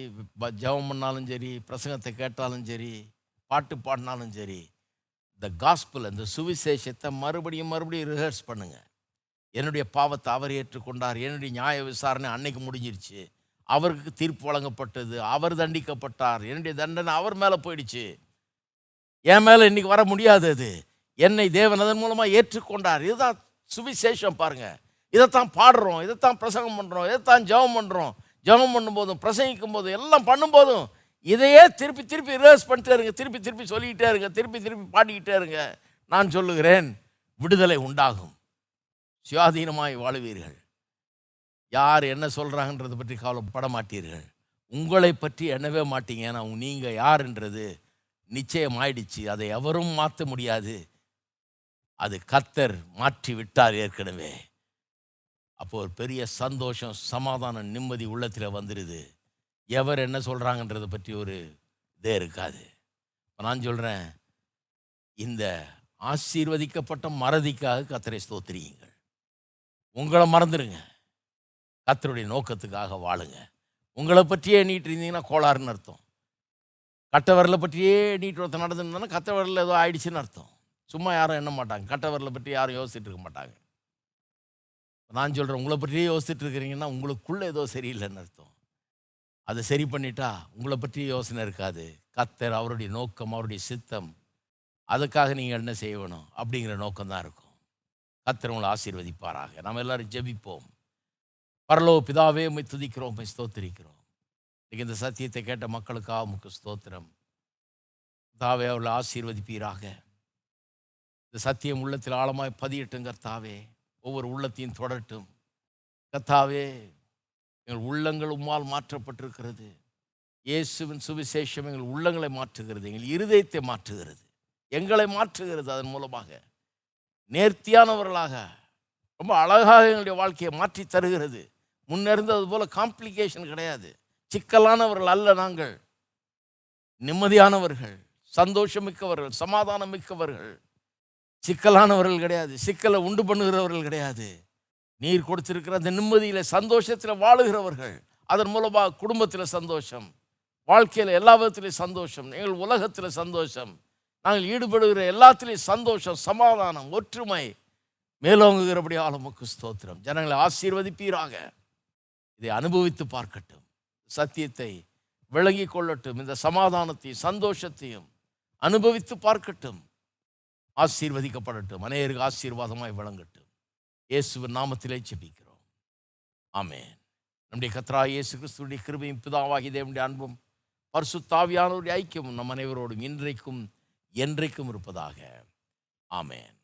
ஜெபம் பண்ணாலும் சரி பிரசங்கத்தை கேட்டாலும் சரி பாட்டு பாடினாலும் சரி இந்த காஸ்பிள் இந்த சுவிசேஷத்தை மறுபடியும் மறுபடியும் ரிஹர்ஸ் பண்ணுங்கள் என்னுடைய பாவத்தை அவர் ஏற்றுக்கொண்டார் என்னுடைய நியாய விசாரணை அன்னைக்கு முடிஞ்சிருச்சு. அவருக்கு தீர்ப்பு வழங்கப்பட்டது அவர் தண்டிக்கப்பட்டார் என்னுடைய தண்டனை அவர் மேலே போயிடுச்சு. என் மேலே இன்றைக்கி வர முடியாது அது. என்னை தேவன் அதன் மூலமாக ஏற்றுக்கொண்டார். இதுதான் சுவிசேஷம் பாருங்கள் இதைத்தான் பாடுறோம் இதைத்தான் பிரசங்கம் பண்ணுறோம் இதைத்தான் ஜெபம் பண்ணுறோம் ஜெபம் பண்ணும்போதும் பிரசங்கிக்கும் போதும் எல்லாம் பண்ணும்போதும் இதையே திருப்பி திருப்பி ரிவர்ஸ் பண்ணிட்டே இருங்க. திருப்பி திருப்பி சொல்லிக்கிட்டே இருங்க. திருப்பி திருப்பி பாடிக்கிட்டே இருங்க. நான் சொல்லுகிறேன் விடுதலை உண்டாகும். சுயாதீனமாய் வாழுவீர்கள். யார் என்ன சொல்கிறாங்கன்றதை பற்றி கவலைப்பட மாட்டீர்கள் உங்களை பற்றி எண்ணவே மாட்டீங்க. ஏன்னா நீங்கள் யாருன்றது நிச்சயம் ஆயிடுச்சு அதை எவரும் மாற்ற முடியாது. அது கத்தர் மாற்றி விட்டார் ஏற்கனவே. அப்போ ஒரு பெரிய சந்தோஷம் சமாதானம் நிம்மதி உள்ளத்தில் வந்துடுது எவர் என்ன சொல்கிறாங்கன்றதை பற்றி ஒரு இதே இருக்காது. இப்போ நான் சொல்கிறேன் இந்த ஆசீர்வதிக்கப்பட்ட மறதிக்காக கத்தரை ஸ்தோத்திரியுங்கள். உங்களை மறந்துடுங்க கத்தருடைய நோக்கத்துக்காக வாழுங்க. உங்களை பற்றியே எண்ணிட்டு இருந்தீங்கன்னா கோளாறுன்னு அர்த்தம். கட்டவரில் பற்றியே நீட்டு ஒருத்தர் நடந்துருந்தோன்னா கத்தவரில் ஏதோ ஆயிடுச்சுன்னு அர்த்தம். சும்மா யாரும் எண்ண மாட்டாங்க. கட்டவரில் பற்றி யாரும் யோசிச்சுட்டு இருக்க மாட்டாங்க. நான் சொல்கிறேன் உங்களை பற்றியே யோசிச்சுட்டு இருக்கிறீங்கன்னா உங்களுக்குள்ளே ஏதோ சரியில்லைன்னு அர்த்தம். அதை சரி பண்ணிட்டா உங்களை பற்றி யோசனை இருக்காது. கத்தர் அவருடைய நோக்கம் அவருடைய சித்தம் அதுக்காக நீங்கள் என்ன செய்யணும் அப்படிங்கிற நோக்கம் தான் இருக்கும். கத்தர் உங்களை ஆசீர்வதிப்பாராக. நம்ம எல்லோரும் ஜெபிப்போம். பரலோ பிதாவே உண்மை துதிக்கிறோம் உண்மை ஸ்தோத்திரிக்கிறோம். இன்னைக்கு இந்த சத்தியத்தை கேட்ட மக்களுக்காக உமக்கு ஸ்தோத்திரம். தாவே அவளை ஆசீர்வதிப்பீராக. இந்த சத்தியம் உள்ளத்தில் ஆழமாய் பதியட்டும் தாவே ஒவ்வொரு உள்ளத்தையும் தொடரட்டும் கத்தாவே எங்கள் உள்ளங்கள் உம்மால் மாற்றப்பட்டிருக்கிறது. இயேசுவின் சுவிசேஷம் எங்கள் உள்ளங்களை மாற்றுகிறது எங்கள் இருதயத்தை மாற்றுகிறது. எங்களை மாற்றுகிறது அதன் மூலமாக. நேர்த்தியானவர்களாக ரொம்ப அழகாக எங்களுடைய வாழ்க்கையை மாற்றி தருகிறது. முன்னிருந்தது போல் காம்ப்ளிகேஷன் கிடையாது. சிக்கலானவர்கள் அல்ல நாங்கள். நிம்மதியானவர்கள் சந்தோஷமிக்கவர்கள் சமாதானம் மிக்கவர்கள் சிக்கலானவர்கள் கிடையாது. சிக்கலை உண்டு பண்ணுகிறவர்கள் கிடையாது. நீர் கொடுத்திருக்கிற அந்த நிம்மதியில் சந்தோஷத்தில் வாழுகிறவர்கள் அதன் மூலமாக குடும்பத்தில் சந்தோஷம் வாழ்க்கையில் எல்லா விதத்திலையும் சந்தோஷம் எங்கள் உலகத்தில் சந்தோஷம் நாங்கள் ஈடுபடுகிற எல்லாத்திலையும் சந்தோஷம் சமாதானம் ஒற்றுமை மேலோங்குகிறபடி ஆளுமுக்கு ஸ்தோத்திரம். ஜனங்களை ஆசீர்வதிப்பீராக. இதை அனுபவித்து பார்க்கட்டும். சத்தியத்தை விளங்கி கொள்ளட்டும். இந்த சமாதானத்தையும் சந்தோஷத்தையும் அனுபவித்து பார்க்கட்டும். ஆசீர்வதிக்கப்படட்டும். அநேருக்கு ஆசீர்வாதமாய் விளங்கட்டும் இயேசுவின் நாமத்திலே செபிக்கிறோம் ஆமேன். நம்முடைய கத்ரா இயேசு கிறிஸ்துடைய கிருபையும் பிதாவாகி தேவனுடைய அன்பும் பரிசுத்தாவியானவருடைய ஐக்கியமும் நம் அனைவரோடும் இன்றைக்கும் என்றைக்கும் இருப்பதாக. ஆமேன்.